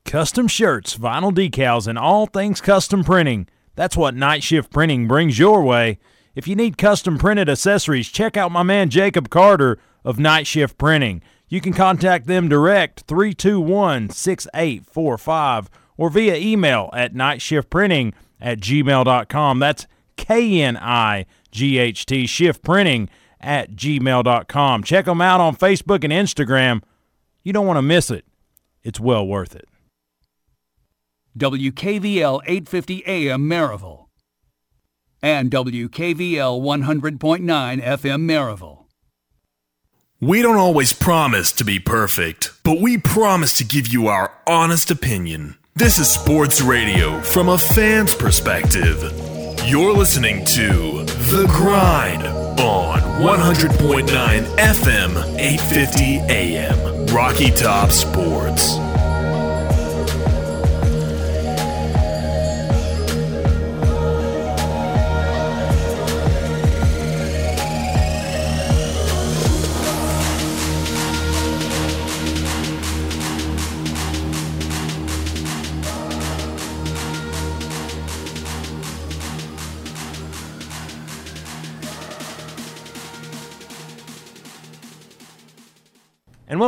Custom shirts, vinyl decals, and all things custom printing. That's what Night Shift Printing brings your way. If you need custom printed accessories, check out my man Jacob Carter of Night Shift Printing. You can contact them direct 321 6845 or via email at nightshiftprinting at gmail.com. That's K N I G H T shift printing at gmail.com. Check them out on Facebook and Instagram. You don't want to miss it, it's well worth it. WKVL 850 AM Maryville and WKVL 100.9 FM Maryville. We don't always promise to be perfect, but we promise to give you our honest opinion. This is sports radio from a fan's perspective. You're listening to The Grind on 100.9 FM, 850 AM. Rocky Top Sports.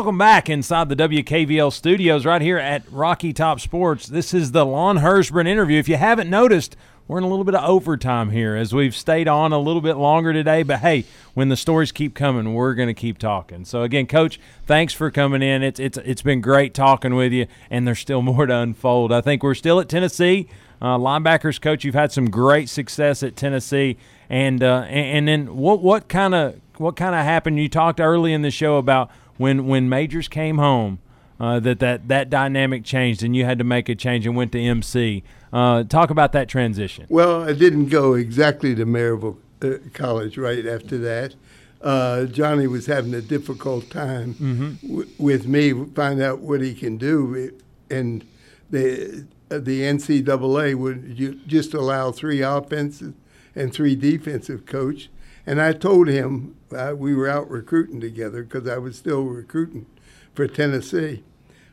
Welcome back inside the WKVL studios right here at Rocky Top Sports. This is the Lon Herzbrun interview. If you haven't noticed, we're in a little bit of overtime here as we've stayed on a little bit longer today. But hey, when the stories keep coming, we're going to keep talking. So again, Coach, thanks for coming in. It's it's it's been great talking with you, and there's still more to unfold. I think we're still at Tennessee. Uh, linebackers coach, you've had some great success at Tennessee, and uh, and, and then what what kind of what kind of happened? You talked early in the show about when when Majors came home, uh, that that that dynamic changed and you had to make a change and went to MC. Uh, talk about that transition. Well, I didn't go exactly to Maryville uh, College right after that. Uh, Johnny was having a difficult time Mm-hmm. w- with me, find out what he can do, and the uh, the NCAA would ju- just allow three offensive and three defensive coach. And I told him uh, we were out recruiting together because I was still recruiting for Tennessee.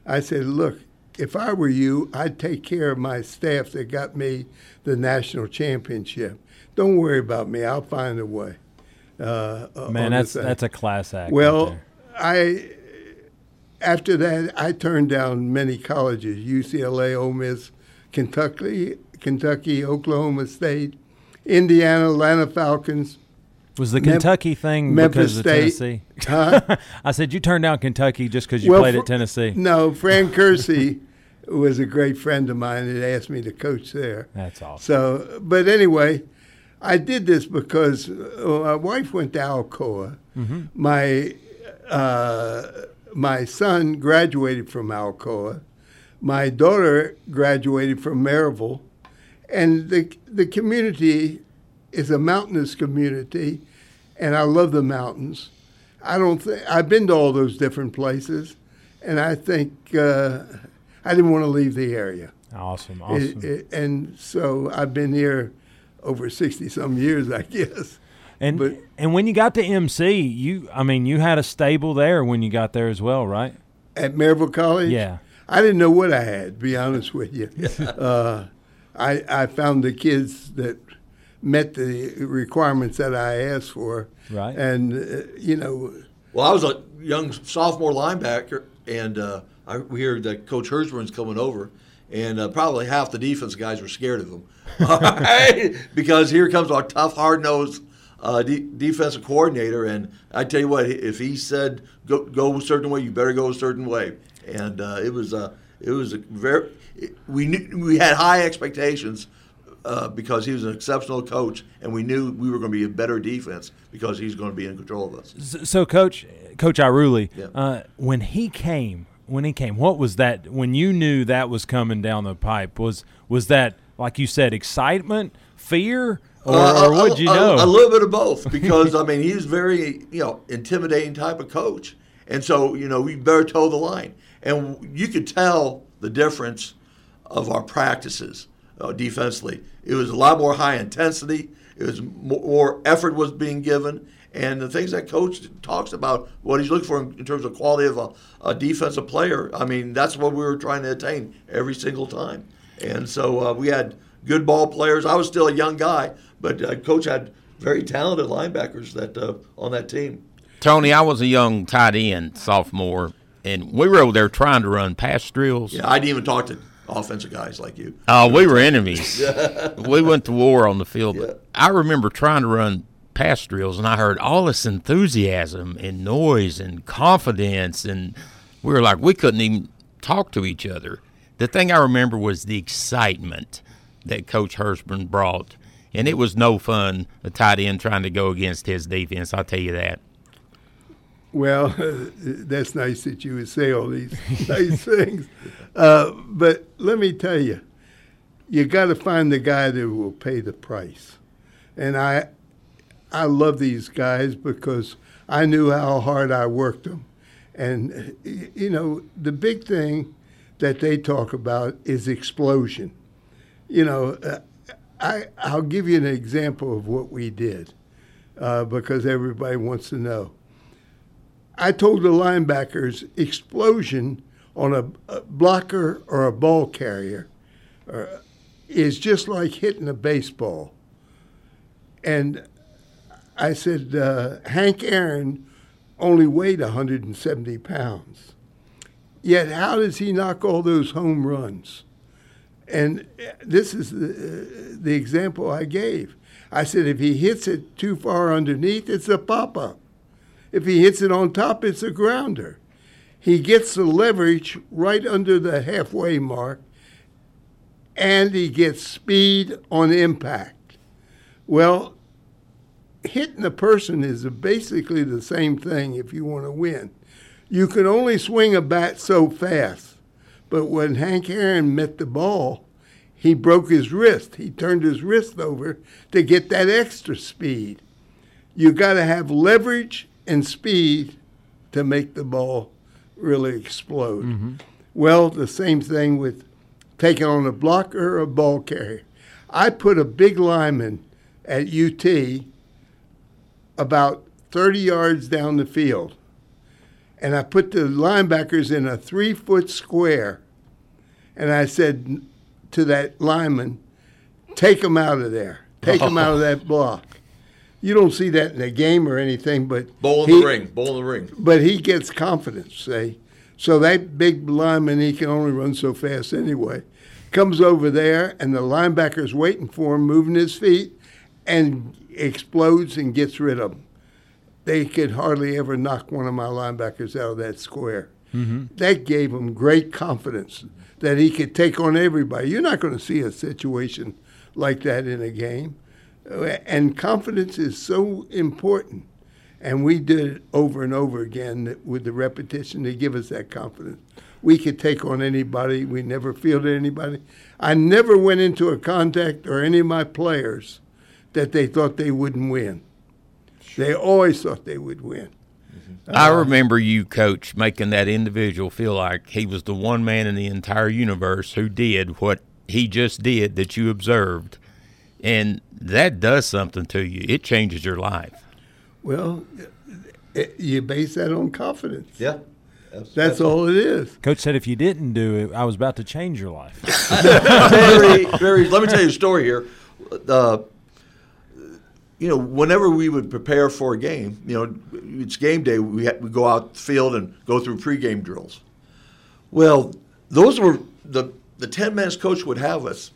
I said, "Look, if I were you, I'd take care of my staff that got me the national championship. Don't worry about me. I'll find a way." Uh, Man, that's that's a class act. right Well, there. I after that I turned down many colleges: UCLA, Ole Miss, Kentucky, Kentucky, Oklahoma State, Indiana, Atlanta Falcons. Was the Mem- Kentucky thing Memphis because of State. Tennessee? Huh? I said you turned down Kentucky just because you Well, played at Tennessee. No, Fran Curci was a great friend of mine and asked me to coach there. That's awesome. So, but anyway, I did this because uh, my wife went to Alcoa. Mm-hmm. My uh, my son graduated from Alcoa. My daughter graduated from Maryville, and the the community is a mountainous community, and I love the mountains. I don't think I've been to all those different places, and I think uh, I didn't want to leave the area. Awesome, It- awesome. it- and so I've been here over sixty some years, I guess. and but- and when you got to MC, you I mean you had a stable there when you got there as well, right? At Maryville College, Yeah. I didn't know what I had. To be honest with you, uh, I I found the kids that met the requirements that I asked for, Right. And uh, you know, Well, I was a young sophomore linebacker, and uh, I, we heard that Coach Herzbrun's coming over, and uh, probably half the defense guys were scared of him. All right? Because here comes our tough, hard nosed uh, de- defensive coordinator, and I tell you what, if he said go, go a certain way, you better go a certain way. And uh, it was uh, it was a very we knew we had high expectations uh, because he was an exceptional coach, and we knew we were going to be a better defense because he's going to be in control of us. So, coach Coach Iruli, Yeah. uh, when he came, when he came, what was that? When you knew that was coming down the pipe, was was that like you said, excitement, fear, or, Uh, or what'd you a- know? A, little bit of both, because I mean he's very you know intimidating type of coach, and so you know we better toe the line, and you could tell the difference of our practices uh, defensively. It was a lot more high intensity. It was more, more effort was being given, and the things that coach talks about, what he's looking for in, in terms of quality of a, a defensive player. I mean that's what we were trying to attain every single time, and so uh, we had good ball players. I was still a young guy, but uh, coach had very talented linebackers that uh, on that team. Tony, I was a young tight end sophomore, and we were over there trying to run pass drills. Yeah, I didn't even talk to offensive guys like you. Oh, we were enemies. we went to war on the field. Yeah. I remember trying to run pass drills, and I heard all this enthusiasm and noise and confidence, and we were like, we couldn't even talk to each other. The thing I remember was the excitement that Coach Herzbrun brought, and it was no fun, a tight end trying to go against his defense. I'll tell you that. Well, that's nice that you would say all these nice things. Uh, but let me tell you, you got to find the guy that will pay the price. And I, I love these guys because I knew how hard I worked them. And, you know, the big thing that they talk about is explosion. You know, uh, I, I'll give you an example of what we did uh, because everybody wants to know. I told the linebackers explosion on a, a blocker or a ball carrier uh, is just like hitting a baseball. And I said, uh, Hank Aaron only weighed 170 pounds. Yet, how does he knock all those home runs? And this is the, the example I gave. I said, if he hits it too far underneath, it's a pop up. If he hits it on top, it's a grounder. He gets the leverage right under the halfway mark, and he gets speed on impact. Well, hitting a person is basically the same thing if you want to win. You can only swing a bat so fast. But when Hank Aaron met the ball, he broke his wrist. He turned his wrist over to get that extra speed. You got to have leverage and speed to make the ball really explode. Mm-hmm. Well, the same thing with taking on a blocker or a ball carrier. I put a big lineman at UT about 30 yards down the field, and I put the linebackers in a three foot square, and I said to that lineman, take them out of there. Take them out of that block. You don't see that in a game or anything, but Bowl in he- the ring. Bowl in the ring. but he gets confidence, say. So that big lineman, he can only run so fast anyway, comes over there, and the linebacker's waiting for him, moving his feet, and explodes and gets rid of him. They could hardly ever knock one of my linebackers out of that square. Mm-hmm. That gave him great confidence that he could take on everybody. You're not going to see a situation like that in a game. Uh, And confidence is so important. And we did it over and over again with the repetition to give us that confidence. We could take on anybody. We never fielded anybody. I never went into a contact or any of my players that they thought they wouldn't win. They always thought they would win. I remember you, coach, making that individual feel like he was the one man in the entire universe who did what he just did that you observed. And that does something to you. It changes your life. Well, it, you base that on confidence. Yeah. That's all it is. Coach said if you didn't do it, I was about to change your life. very, very. Let me tell you a story here. Uh, you know, whenever we would prepare for a game, you know, it's game day. We had, we go out the field and go through pregame drills. Well, those were the the ten minutes coach would have us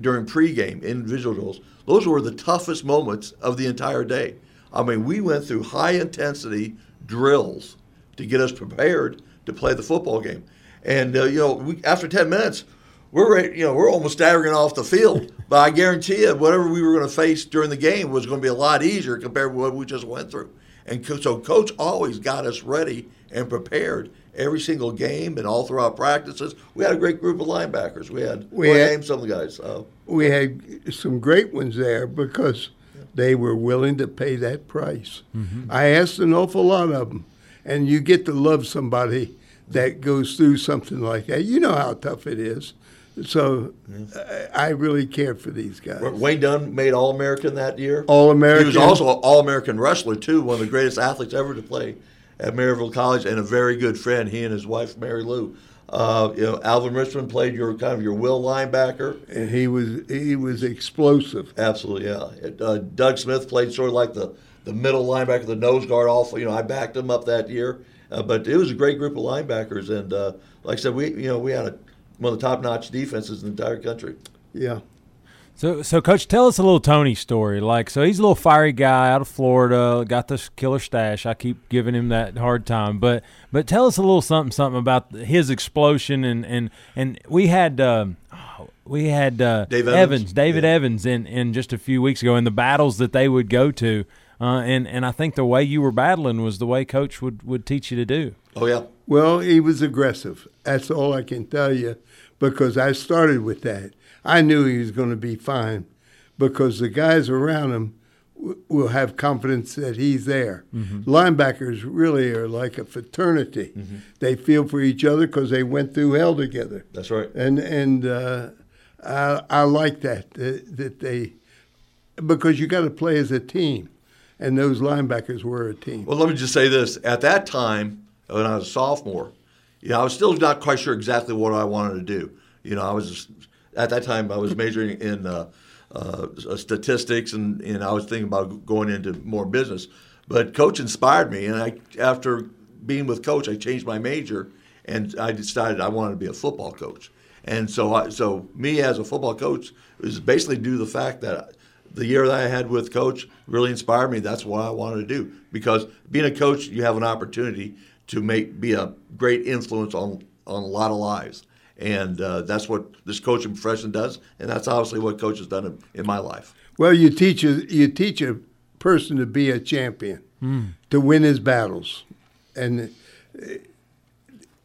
during pregame individual drills. Those were the toughest moments of the entire day. I mean, we went through high intensity drills to get us prepared to play the football game. And uh, you know, we, after ten minutes, we're ready, you know we're almost staggering off the field. but I guarantee you, whatever we were going to face during the game was going to be a lot easier compared to what we just went through. And co- so, coach always got us ready and prepared every single game and all throughout practices. We had a great group of linebackers. We had We well, had- name some of the guys. Uh, We had some great ones there because they were willing to pay that price. I asked an awful lot of them, and you get to love somebody that goes through something like that. You know how tough it is. So I, I really cared for these guys. Wayne Dunn made All American that year. All American. He was also an All American wrestler too, one of the greatest athletes ever to play at Maryville College, and a very good friend. He and his wife Mary Lou. Uh, you know, Alvin Richmond played your kind of your will linebacker. and he was he was explosive. Absolutely, yeah. Uh, Doug Smith played sort of like the, the middle linebacker, the nose guard. Off, you know, I backed him up that year. Uh, but it was a great group of linebackers, and uh, like I said, we you know we had a, one of the top notch defenses in the entire country. Yeah. So, so coach, tell us a little Tony story. Like, so he's a little fiery guy out of Florida, got this killer stash. I keep giving him that hard time, but but tell us a little something something about his explosion and and and we had. Um, we had uh, Dave Evans. Evans, David Yeah. Evans, in, in just a few weeks ago, in the battles that they would go to, uh, and and I think the way you were battling was the way Coach would, would teach you to do. Oh yeah, Well, he was aggressive. That's all I can tell you because I started with that. I knew he was going to be fine because the guys around him w- will have confidence that he's there. Linebackers really are like a fraternity. They feel for each other because they went through hell together. that's right. And and uh, I, I like that, that that they because you got to play as a team, and those linebackers were a team. Well, let me just say this: at that time, when I was a sophomore, you know, I was still not quite sure exactly what I wanted to do. You know, I was at that time I was majoring in uh, uh, statistics, and, and I was thinking about going into more business. But coach inspired me, and I after being with coach, I changed my major, and I decided I wanted to be a football coach. And so, I, so me as a football coach was basically due to the fact that the year that I had with coach really inspired me. That's what I wanted to do because being a coach, you have an opportunity to make be a great influence on on a lot of lives, and uh, that's what this coaching profession does, and that's obviously what coach has done in, in my life. Well, you teach a you teach a person to be a champion, Mm. to win his battles, and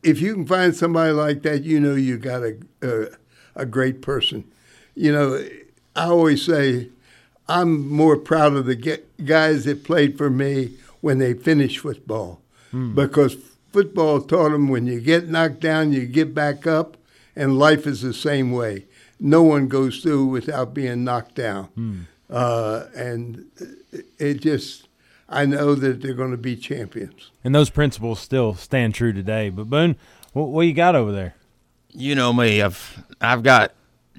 if you can find somebody like that, you know you got a a, a great person. You know, I always say I'm more proud of the guys that played for me when they finished football, Hmm. because football taught them when you get knocked down, you get back up, and life is the same way. No one goes through without being knocked down, Hmm. uh, and it just. I know that they're going to be champions. And those principles still stand true today. But Boone, what, what you got over there? You know me. I've I've got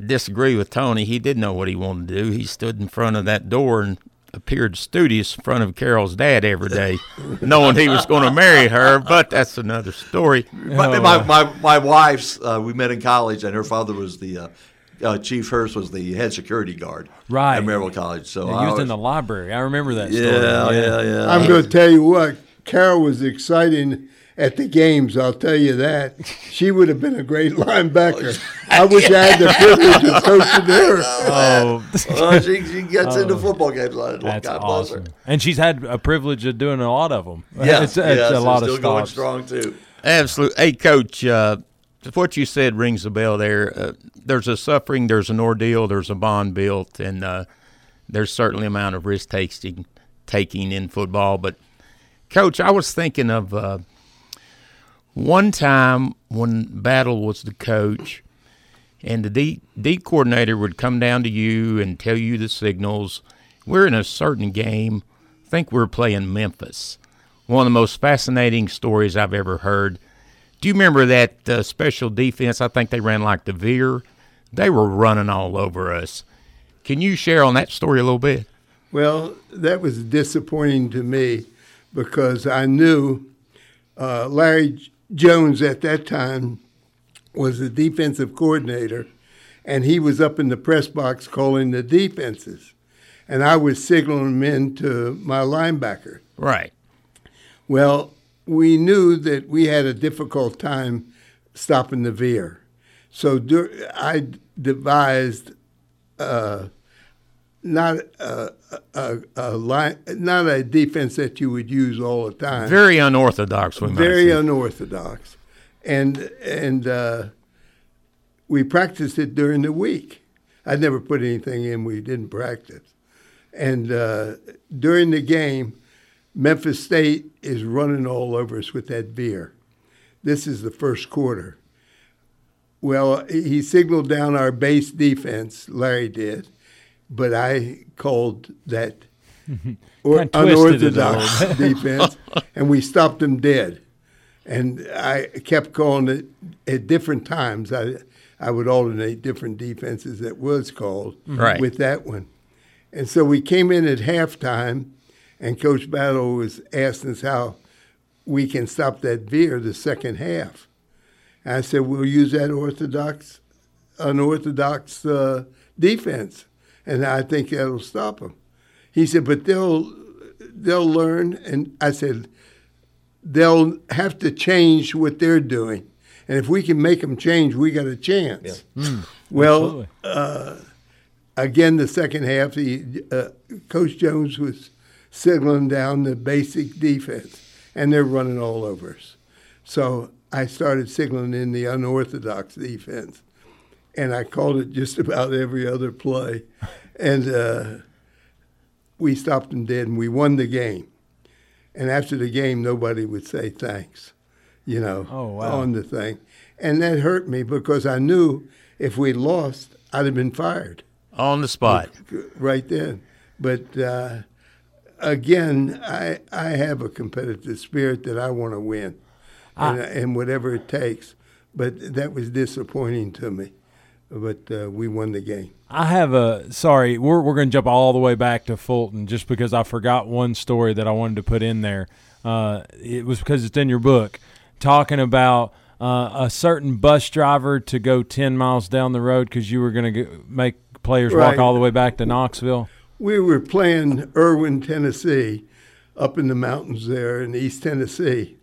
disagree with Tony. He did know what he wanted to do. He stood in front of that door and appeared studious in front of Carol's dad every day, knowing he was going to marry her. But that's another story. My, my, my, my wife's, uh, we met in college, and her father was the uh, uh, Chief Hurst was the head security guard Right. at Maryville College. So Yeah, I he was always- in the library. I remember that story. Yeah, yeah, yeah. I'm going to tell you what, Carol was exciting at the games. I'll tell you that. She would have been a great linebacker. I wish I had the privilege of coaching her. Oh, Oh, she, she gets into Oh. football games. God That's bless awesome. her. And she's had a privilege of doing a lot of them. Yeah, it's, it's yeah, a so lot of still going strong too. Absolutely. Hey, Coach, uh, what you said rings a bell there. Uh, there's a suffering, there's an ordeal, there's a bond built, and uh, there's certainly amount of risk taking taking in football. But, Coach, I was thinking of uh, one time when Battle was the coach, and the D, D coordinator would come down to you and tell you the signals. We're in a certain game. I think we're playing Memphis. One of the most fascinating stories I've ever heard. Do you remember that uh, special defense? I think they ran like the veer. They were running all over us. Can you share on that story a little bit? Well, that was disappointing to me because I knew uh, Larry Jones at that time was the defensive coordinator, and he was up in the press box calling the defenses. And I was signaling them in to my linebacker. Right. Well, we knew that we had a difficult time stopping the veer. So I devised uh, not a, a, a line, not a defense that you would use all the time. Very unorthodox, we Very unorthodox, and and uh, we practiced it during the week. I never put anything in we didn't practice, and uh, during the game, Memphis State is running all over us with that veer. This is the first quarter. Well, he signaled down our base defense, Larry did, but I called that or Kinda twisted it a unorthodox defense, and we stopped them dead. And I kept calling it at different times. I I would alternate different defenses that was called Right. with that one. And so we came in at halftime, and Coach Battle was asking us how we can stop that veer the second half. And I said, we'll use that orthodox, unorthodox uh, defense, and I think that'll stop them. He said, but they'll they'll learn, and I said, they'll have to change what they're doing, and if we can make them change, we got a chance. well, uh, again, the second half, the uh, Coach Jones was signaling down the basic defense, and they're running all over us. So I started signaling in the unorthodox defense, and I called it just about every other play, and uh, we stopped them dead, and we won the game. And after the game, nobody would say thanks, you know, Oh, wow. on the thing, and that hurt me because I knew if we lost, I'd have been fired On the spot. right then. But uh, again, I I have a competitive spirit that I want to win, and, and whatever it takes. But that was disappointing to me. But uh, we won the game. I have a sorry, we're we're going to jump all the way back to Fulton just because I forgot one story that I wanted to put in there. Uh, it was because it's in your book, talking about uh, a certain bus driver to go ten miles down the road because you were going to make players Right. walk all the way back to Knoxville. We were playing Erwin, Tennessee, up in the mountains there in East Tennessee.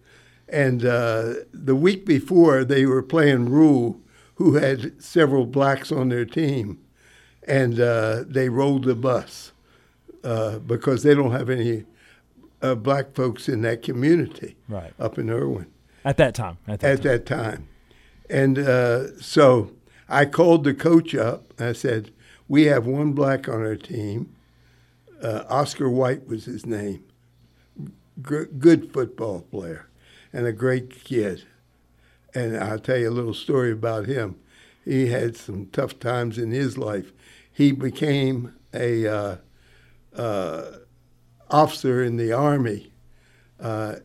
And uh, the week before, they were playing Rule, who had several blacks on their team. And uh, they rolled the bus uh, because they don't have any uh, black folks in that community Right. up in Erwin At that time. At that at that time. And uh, so I called the coach up. I said, We have one black on our team. Uh, Oscar White was his name. G- good football player and a great kid. And I'll tell you a little story about him. He had some tough times in his life. He became a uh, uh, officer in the army, uh,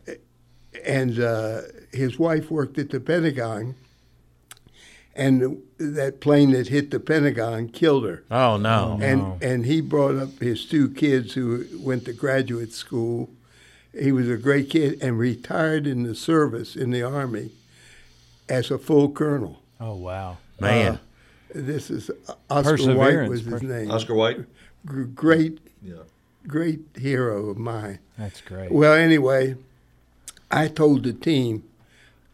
and uh, his wife worked at the Pentagon. And that plane that hit the Pentagon killed her. Oh no! And and he brought up his two kids who went to graduate school. He was a great kid and retired in the service in the army as a full colonel. Oh wow. Man. Uh, this is Oscar White was his name. Oscar White. Gr- great, Yeah. great hero of mine. That's great. Well, anyway, I told the team.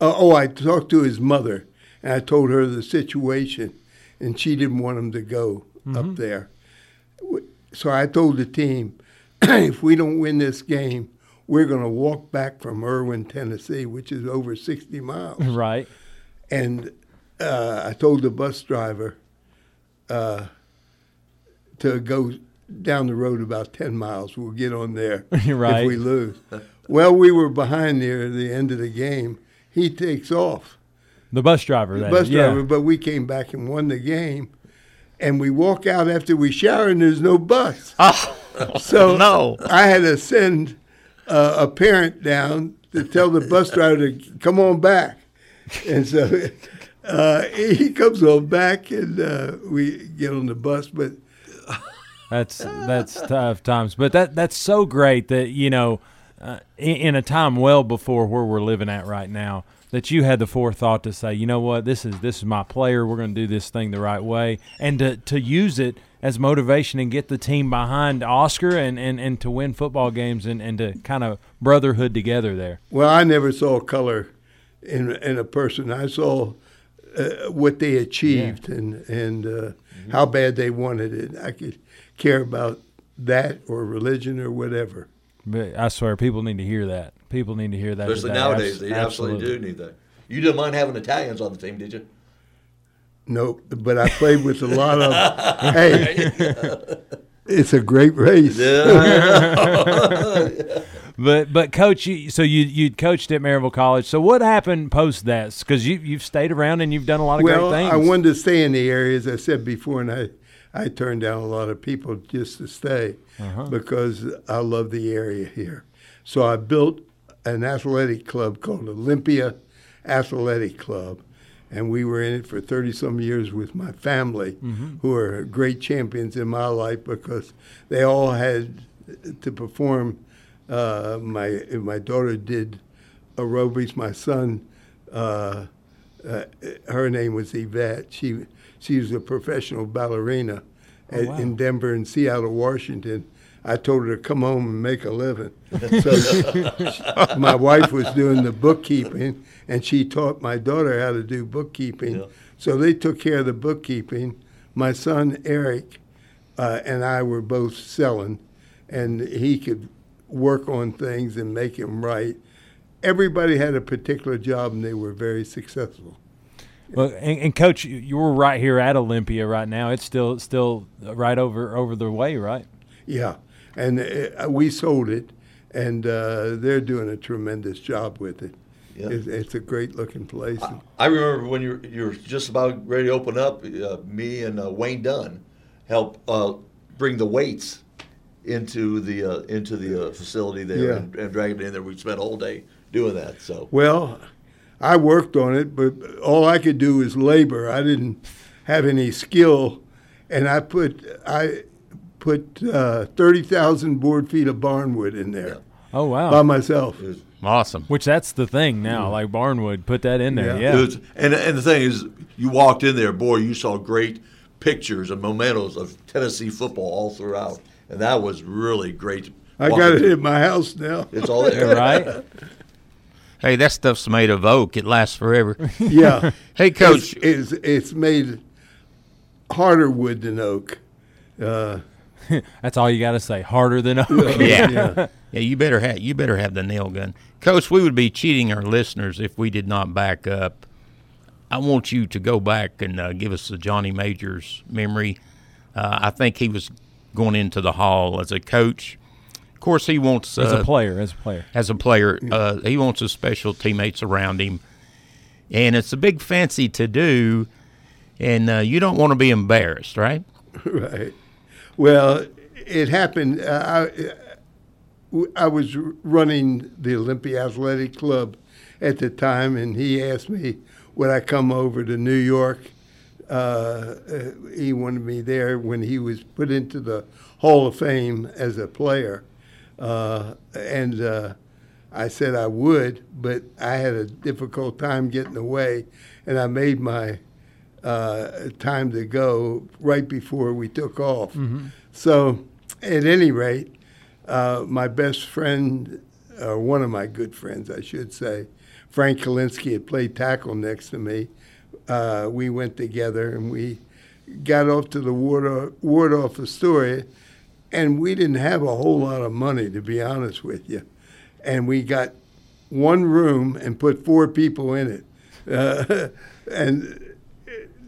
Uh, oh, I talked to his mother, and I told her the situation, and she didn't want him to go up there. So I told the team, if we don't win this game, we're going to walk back from Erwin, Tennessee, which is over 60 miles. right. And uh, I told the bus driver uh, to go down the road about 10 miles. We'll get on there Right. if we lose. well, we were behind near the end of the game. He takes off, The bus driver. the that bus is, yeah. driver, but we came back and won the game. And we walk out after we shower, and there's no bus. Oh, so no. I had to send uh, a parent down to tell the bus driver to come on back. And so uh, he comes on back, and uh, we get on the bus. But That's that's tough times, but that that's so great that you know, uh, in, in a time well before where we're living at right now, that you had the forethought to say, you know what, this is this is my player. We're going to do this thing the right way, and to to use it as motivation and get the team behind Oscar and and, and to win football games and, and to kind of brotherhood together there. well, I never saw color in in a person. I saw uh, what they achieved and and uh, how bad they wanted it. I could care about that or religion or whatever. But I swear, people need to hear that. People need to hear that. Especially today. nowadays, Abs- they absolutely, do need that. You didn't mind having Italians on the team, did you? Nope, but I played with a lot of. hey, it's a great race. But but coach, you, so you you coached at Maryville College. So what happened post that? Because you you've stayed around and you've done a lot of Well, great things. I wanted to stay in the area, as I said before, and I, I turned down a lot of people just to stay Uh-huh. because I love the area here. So I built an athletic club called Olympia Athletic Club, and we were in it for 30 some years with my family, Mm-hmm. who are great champions in my life because they all had to perform. Uh, my my daughter did aerobics. My son uh, uh, her name was Yvette. She she was a professional ballerina at, wow. in Denver and Seattle, Washington. I told her to come home and make a living. So my wife was doing the bookkeeping, and she taught my daughter how to do bookkeeping. Yeah. So they took care of the bookkeeping. My son Eric uh, and I were both selling, and he could work on things and make them right. Everybody had a particular job, and they were very successful. well, and, and coach, you- you're right here at Olympia right now. It's still still right over over the way, right? Yeah, and uh, we sold it, and uh, they're doing a tremendous job with it. Yeah. It's, it's a great looking place. I remember when you were, you were just about ready to open up, uh, me and uh, Wayne Dunn helped uh, bring the weights into the uh, into the uh, facility there Yeah. and, and drag it in there. We spent a whole day doing that. So Well, I worked on it, but all I could do was labor. I didn't. have any skill, and I put I put uh, thirty thousand board feet of barnwood in there Oh wow. by myself. Awesome. Which that's the thing now. Like Barnwood, put that in there. Yeah. Yeah. Was- and and the thing is, you walked in there, boy, you saw great pictures and mementos of Tennessee football all throughout, and that was really great. I got it in my house now. It's all there. right. Hey, that stuff's made of oak. It lasts forever. Yeah. Hey, Coach. It's, it's, it's made harder wood than oak. Uh, That's all you got to say. Harder than oak. Yeah. yeah. Yeah, you better have you better have the nail gun, Coach. We would be cheating our listeners if we did not back up. I want you to go back and uh, give us the Johnny Majors memory. Uh, I think he was going into the hall as a coach. Of course, he wants As uh, a player, as a player. as a player. Uh, he wants his special teammates around him, and it's a big fancy to do. And uh, you don't want to be embarrassed, right? Right. Well, it happened. Uh, I, I was running the Olympia Athletic Club at the time, and he asked me would I come over to New York. Uh, uh, he wanted me there when he was put into the Hall of Fame as a player, uh, and uh, I said I would, but I had a difficult time getting away, and I made my uh, time to go right before we took off. So, at any rate, uh, my best friend, or one of my good friends, I should say, Frank Kalinsky had played tackle next to me. Uh, we went together and we got off to the ward, Waldorf Astoria, and we didn't have a whole lot of money, to be honest with you. And we got one room and put four people in it. Uh, and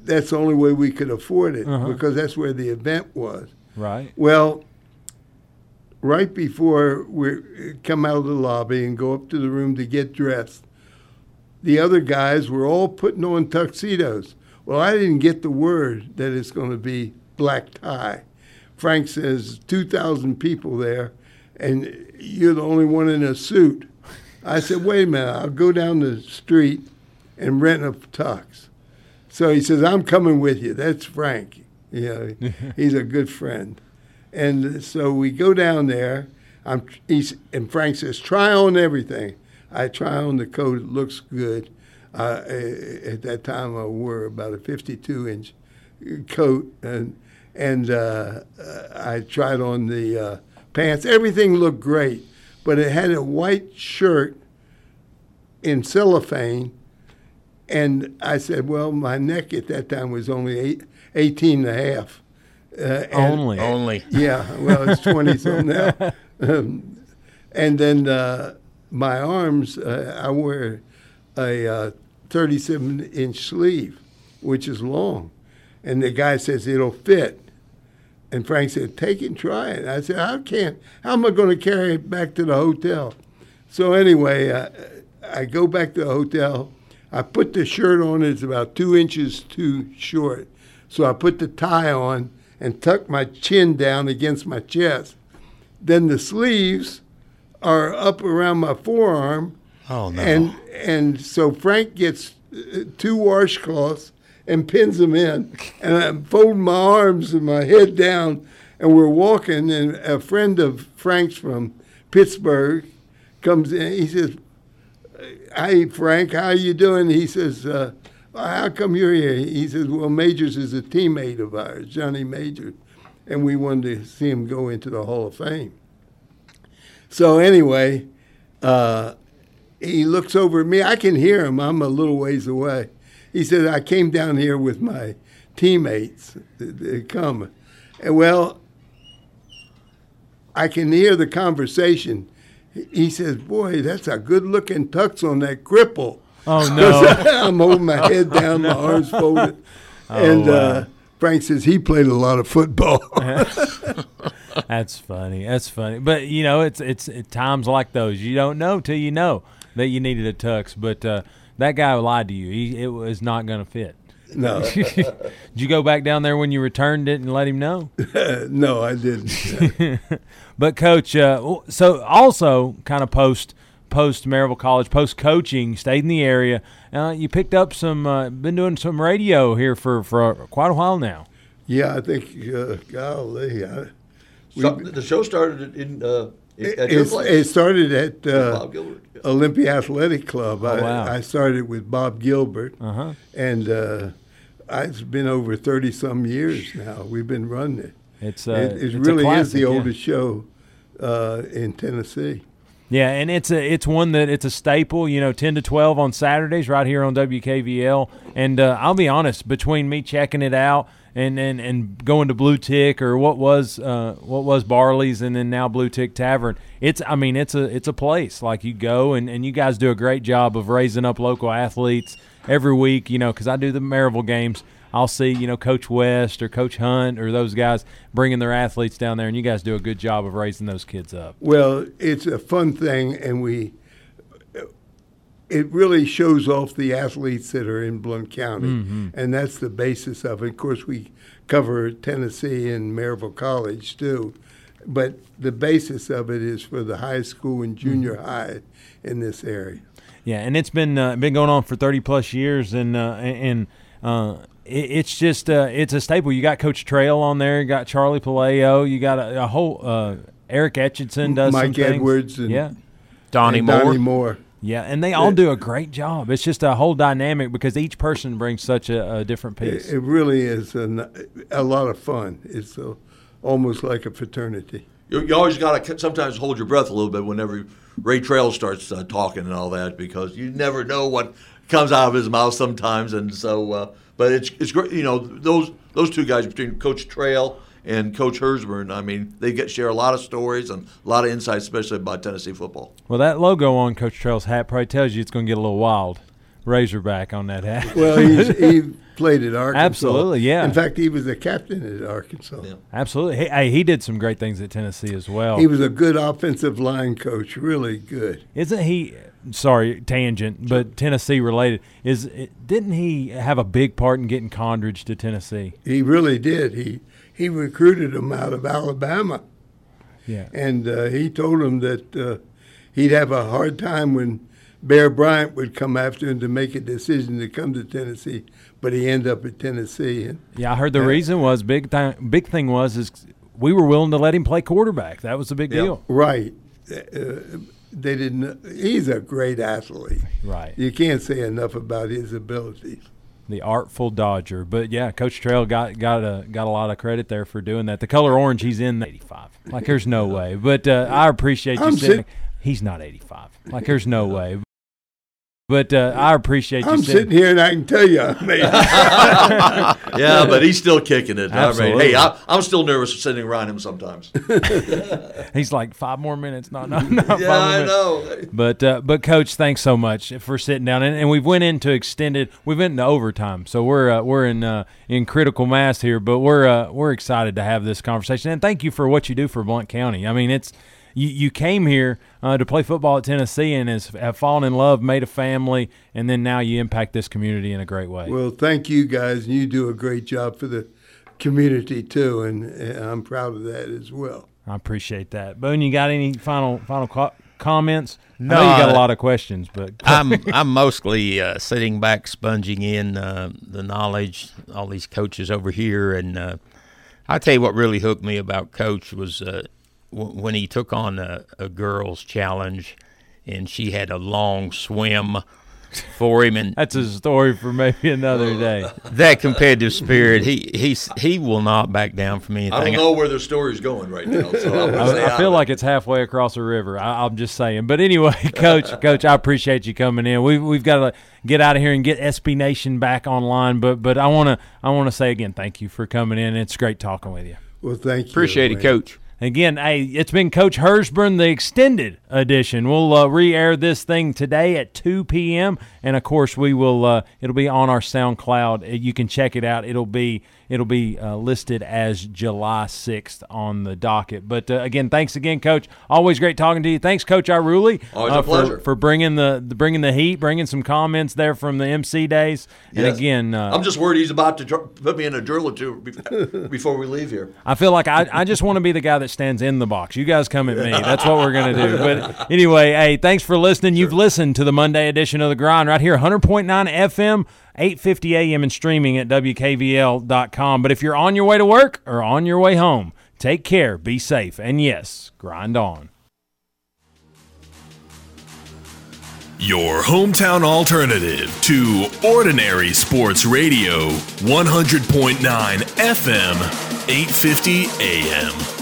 that's the only way we could afford it uh-huh. because that's where the event was. Right. Well, right before we come out of the lobby and go up to the room to get dressed, the other guys were all putting on tuxedos. Well, I didn't get the word that it's going to be black tie. Frank says 2,000 people there, and you're the only one in a suit. I said, wait a minute, I'll go down the street and rent a tux. So he says, I'm coming with you. That's Frank. You know, he's a good friend. And so we go down there. I'm, he's, and Frank says, try on everything. I try on the coat. It looks good. Uh, at that time, I wore about a 52 inch coat, and and uh, I tried on the uh, pants. Everything looked great, but it had a white shirt in cellophane. And I said, well, my neck at that time was only eight, 18 and a half. Uh, and- Only. Only. yeah, well, it's 20 something now. Um, and then uh, my arms, uh, I wear a uh, 37 inch sleeve, which is long. And the guy says it'll fit. And Frank said, take it and try it. I said, I can't. How am I going to carry it back to the hotel? So anyway, uh, I go back to the hotel. I put the shirt on. It's about two inches too short. So I put the tie on and tuck my chin down against my chest. Then the sleeves are up around my forearm. Oh no. And and so Frank gets uh, two washcloths and pins them in, and I'm folding my arms and my head down, and we're walking, and a friend of Frank's from Pittsburgh comes in. He says, "Hi Frank, how you doing?" He says, uh, "How come you're here?" He says, "Well, Majors is a teammate of ours, Johnny Majors, and we wanted to see him go into the Hall of Fame." So anyway. Uh, he looks over at me. I can hear him. I'm a little ways away. He says, I came down here with my teammates to come. And well, I can hear the conversation. He says, Boy, that's a good looking tux on that cripple. Oh no. I'm holding my head down, my arms folded. and uh, Frank says he played a lot of football. That's funny. That's funny. But you know, it's it's at times like those you don't know till you know that you needed a tux. But uh, that guy lied to you. He, it was not going to fit. No, Did you go back down there when you returned it and let him know? no, I didn't. But coach, uh, so also kind of post post Maryville College, post coaching, stayed in the area. Uh, you picked up some, uh, been doing some radio here for, for quite a while now. Yeah, I think, uh, golly. I, So, the show started in uh, it, at your it's- place. it started at uh, Bob Gilbert. Olympia Athletic Club. I, Oh, wow. I started with Bob Gilbert, Uh-huh. and uh, it's been over 30 some years now. We've been running it. It's, uh, it, it it's really is classic, the yeah. oldest show uh, in Tennessee. Yeah, and it's a it's one that it's a staple. You know, ten to twelve on Saturdays right here on WKVL. And uh, I'll be honest, between me checking it out and, and, and going to Blue Tick or what was uh, what was Barley's and then now Blue Tick Tavern, it's I mean it's a it's a place like you go and, and you guys do a great job of raising up local athletes every week. You know, because I do the Maryville games. I'll see, you know, Coach West or Coach Hunt or those guys bringing their athletes down there, and you guys do a good job of raising those kids up. Well, it's a fun thing, and we it really shows off the athletes that are in Blount County, Mhm. and that's the basis of it. Of course, we cover Tennessee and Maryville College too, but the basis of it is for the high school and junior high in this area. Yeah, and it's been uh, been going on for thirty plus years, and uh, and uh, it, it's just uh, it's a staple. You got Coach Trail on there, you got Charlie Paleo, you got a, a whole uh, Eric Etchison does Mike some things. Edwards and- yeah, Donnie and Moore. Donnie Moore. yeah, and they all do a great job. It's just a whole dynamic because each person brings such a, a different piece. It, it really is a, a lot of fun. It's a, almost like a fraternity. You, you always got to sometimes hold your breath a little bit whenever Ray Trail starts uh, talking and all that because you never know what comes out of his mouth sometimes. And so, uh, but it's it's great. You know, those those two guys between Coach Trail and Coach Herzbrun. I mean, they get share a lot of stories and a lot of insights, especially about Tennessee football. well, that logo on Coach Trail's hat probably tells you it's going to get a little wild. Razorback on that hat. Well, he's, he played at Arkansas. Absolutely, yeah. In fact, he was a captain at Arkansas. Absolutely. He, hey, he did some great things at Tennessee as well. He was a good offensive line coach, really good. Isn't he? Sorry, tangent, but Tennessee related. Is didn't he have a big part in getting Condredge to Tennessee? He really did. He he recruited him out of Alabama, Yeah. and uh, he told him that uh, he'd have a hard time when Bear Bryant would come after him to make a decision to come to Tennessee, but he ended up at Tennessee. And Yeah, I heard the Yeah. reason was big thing. Big thing was is we were willing to let him play quarterback. That was a big deal. right, uh, they didn't. He's a great athlete. Right. You can't say enough about his abilities. The artful Dodger, but yeah, Coach Trail got got a got a lot of credit there for doing that. The color orange, he's in eighty five. Like there's no way, but uh, I appreciate you sitting. sit- he's not eighty five. Like there's no way. But uh, I appreciate you I'm sitting. sitting here and I can tell you, I mean, yeah, but he's still kicking it. I mean, Absolutely. hey, I, I'm still nervous sitting around him sometimes. He's like five more minutes. No, no, no. five yeah, more I minutes. know. But uh, but coach, thanks so much for sitting down, and, and we've went into extended. We've went into overtime, so we're uh, we're in uh, in critical mass here. But we're uh, we're excited to have this conversation, and thank you for what you do for Blount County. I mean, it's you, you came here uh, to play football at Tennessee and has have fallen in love, made a family, and then now you impact this community in a great way. well, thank you guys, and you do a great job for the community too, and, and I'm proud of that as well. I appreciate that. Boone, you got any final final co- comments? No, I know you got a lot of questions, but I'm I'm mostly uh, sitting back, sponging in uh, the knowledge. All these coaches over here, and uh, I tell you what really hooked me about Coach was uh, w- when he took on a, a girls' challenge, and she had a long swim for him, and that's a story for maybe another day. that competitive spirit. He he's he will not back down from anything. I don't know where their story's going right now. So I'm I, I feel of it. like it's halfway across the river. I, I'm just saying. But anyway, coach, coach, I appreciate you coming in. We we've got to get out of here and get SB Nation back online. But but I want to I want to say again, thank you for coming in. It's great talking with you. Well, thank you. Appreciate it, Coach. Again, hey, it's been Coach Herzbrun, the extended edition. We'll uh, re-air this thing today at 2 p.m. and of course we will. Uh, it'll be on our SoundCloud. Uh, You can check it out. It'll be it'll be uh, listed as July 6th on the docket. But uh, again, thanks again, Coach. Always great talking to you. Thanks, Coach Iruli, Always uh, a pleasure. for, for bringing the, the bringing the heat, bringing some comments there from the MC days. And Yes. again, uh, I'm just worried he's about to put me in a drill or two before we leave here. I feel like I, I just want to be the guy that stands in the box. You guys come at me. That's what we're going to do. But anyway, hey, thanks for listening. You've listened to the Monday edition of The Grind right here, 100.9 FM, 850 AM, and streaming at WKVL.com. But if you're on your way to work or on your way home, take care, be safe, and yes, grind on. Your hometown alternative to Ordinary Sports Radio, 100.9 FM, 850 AM.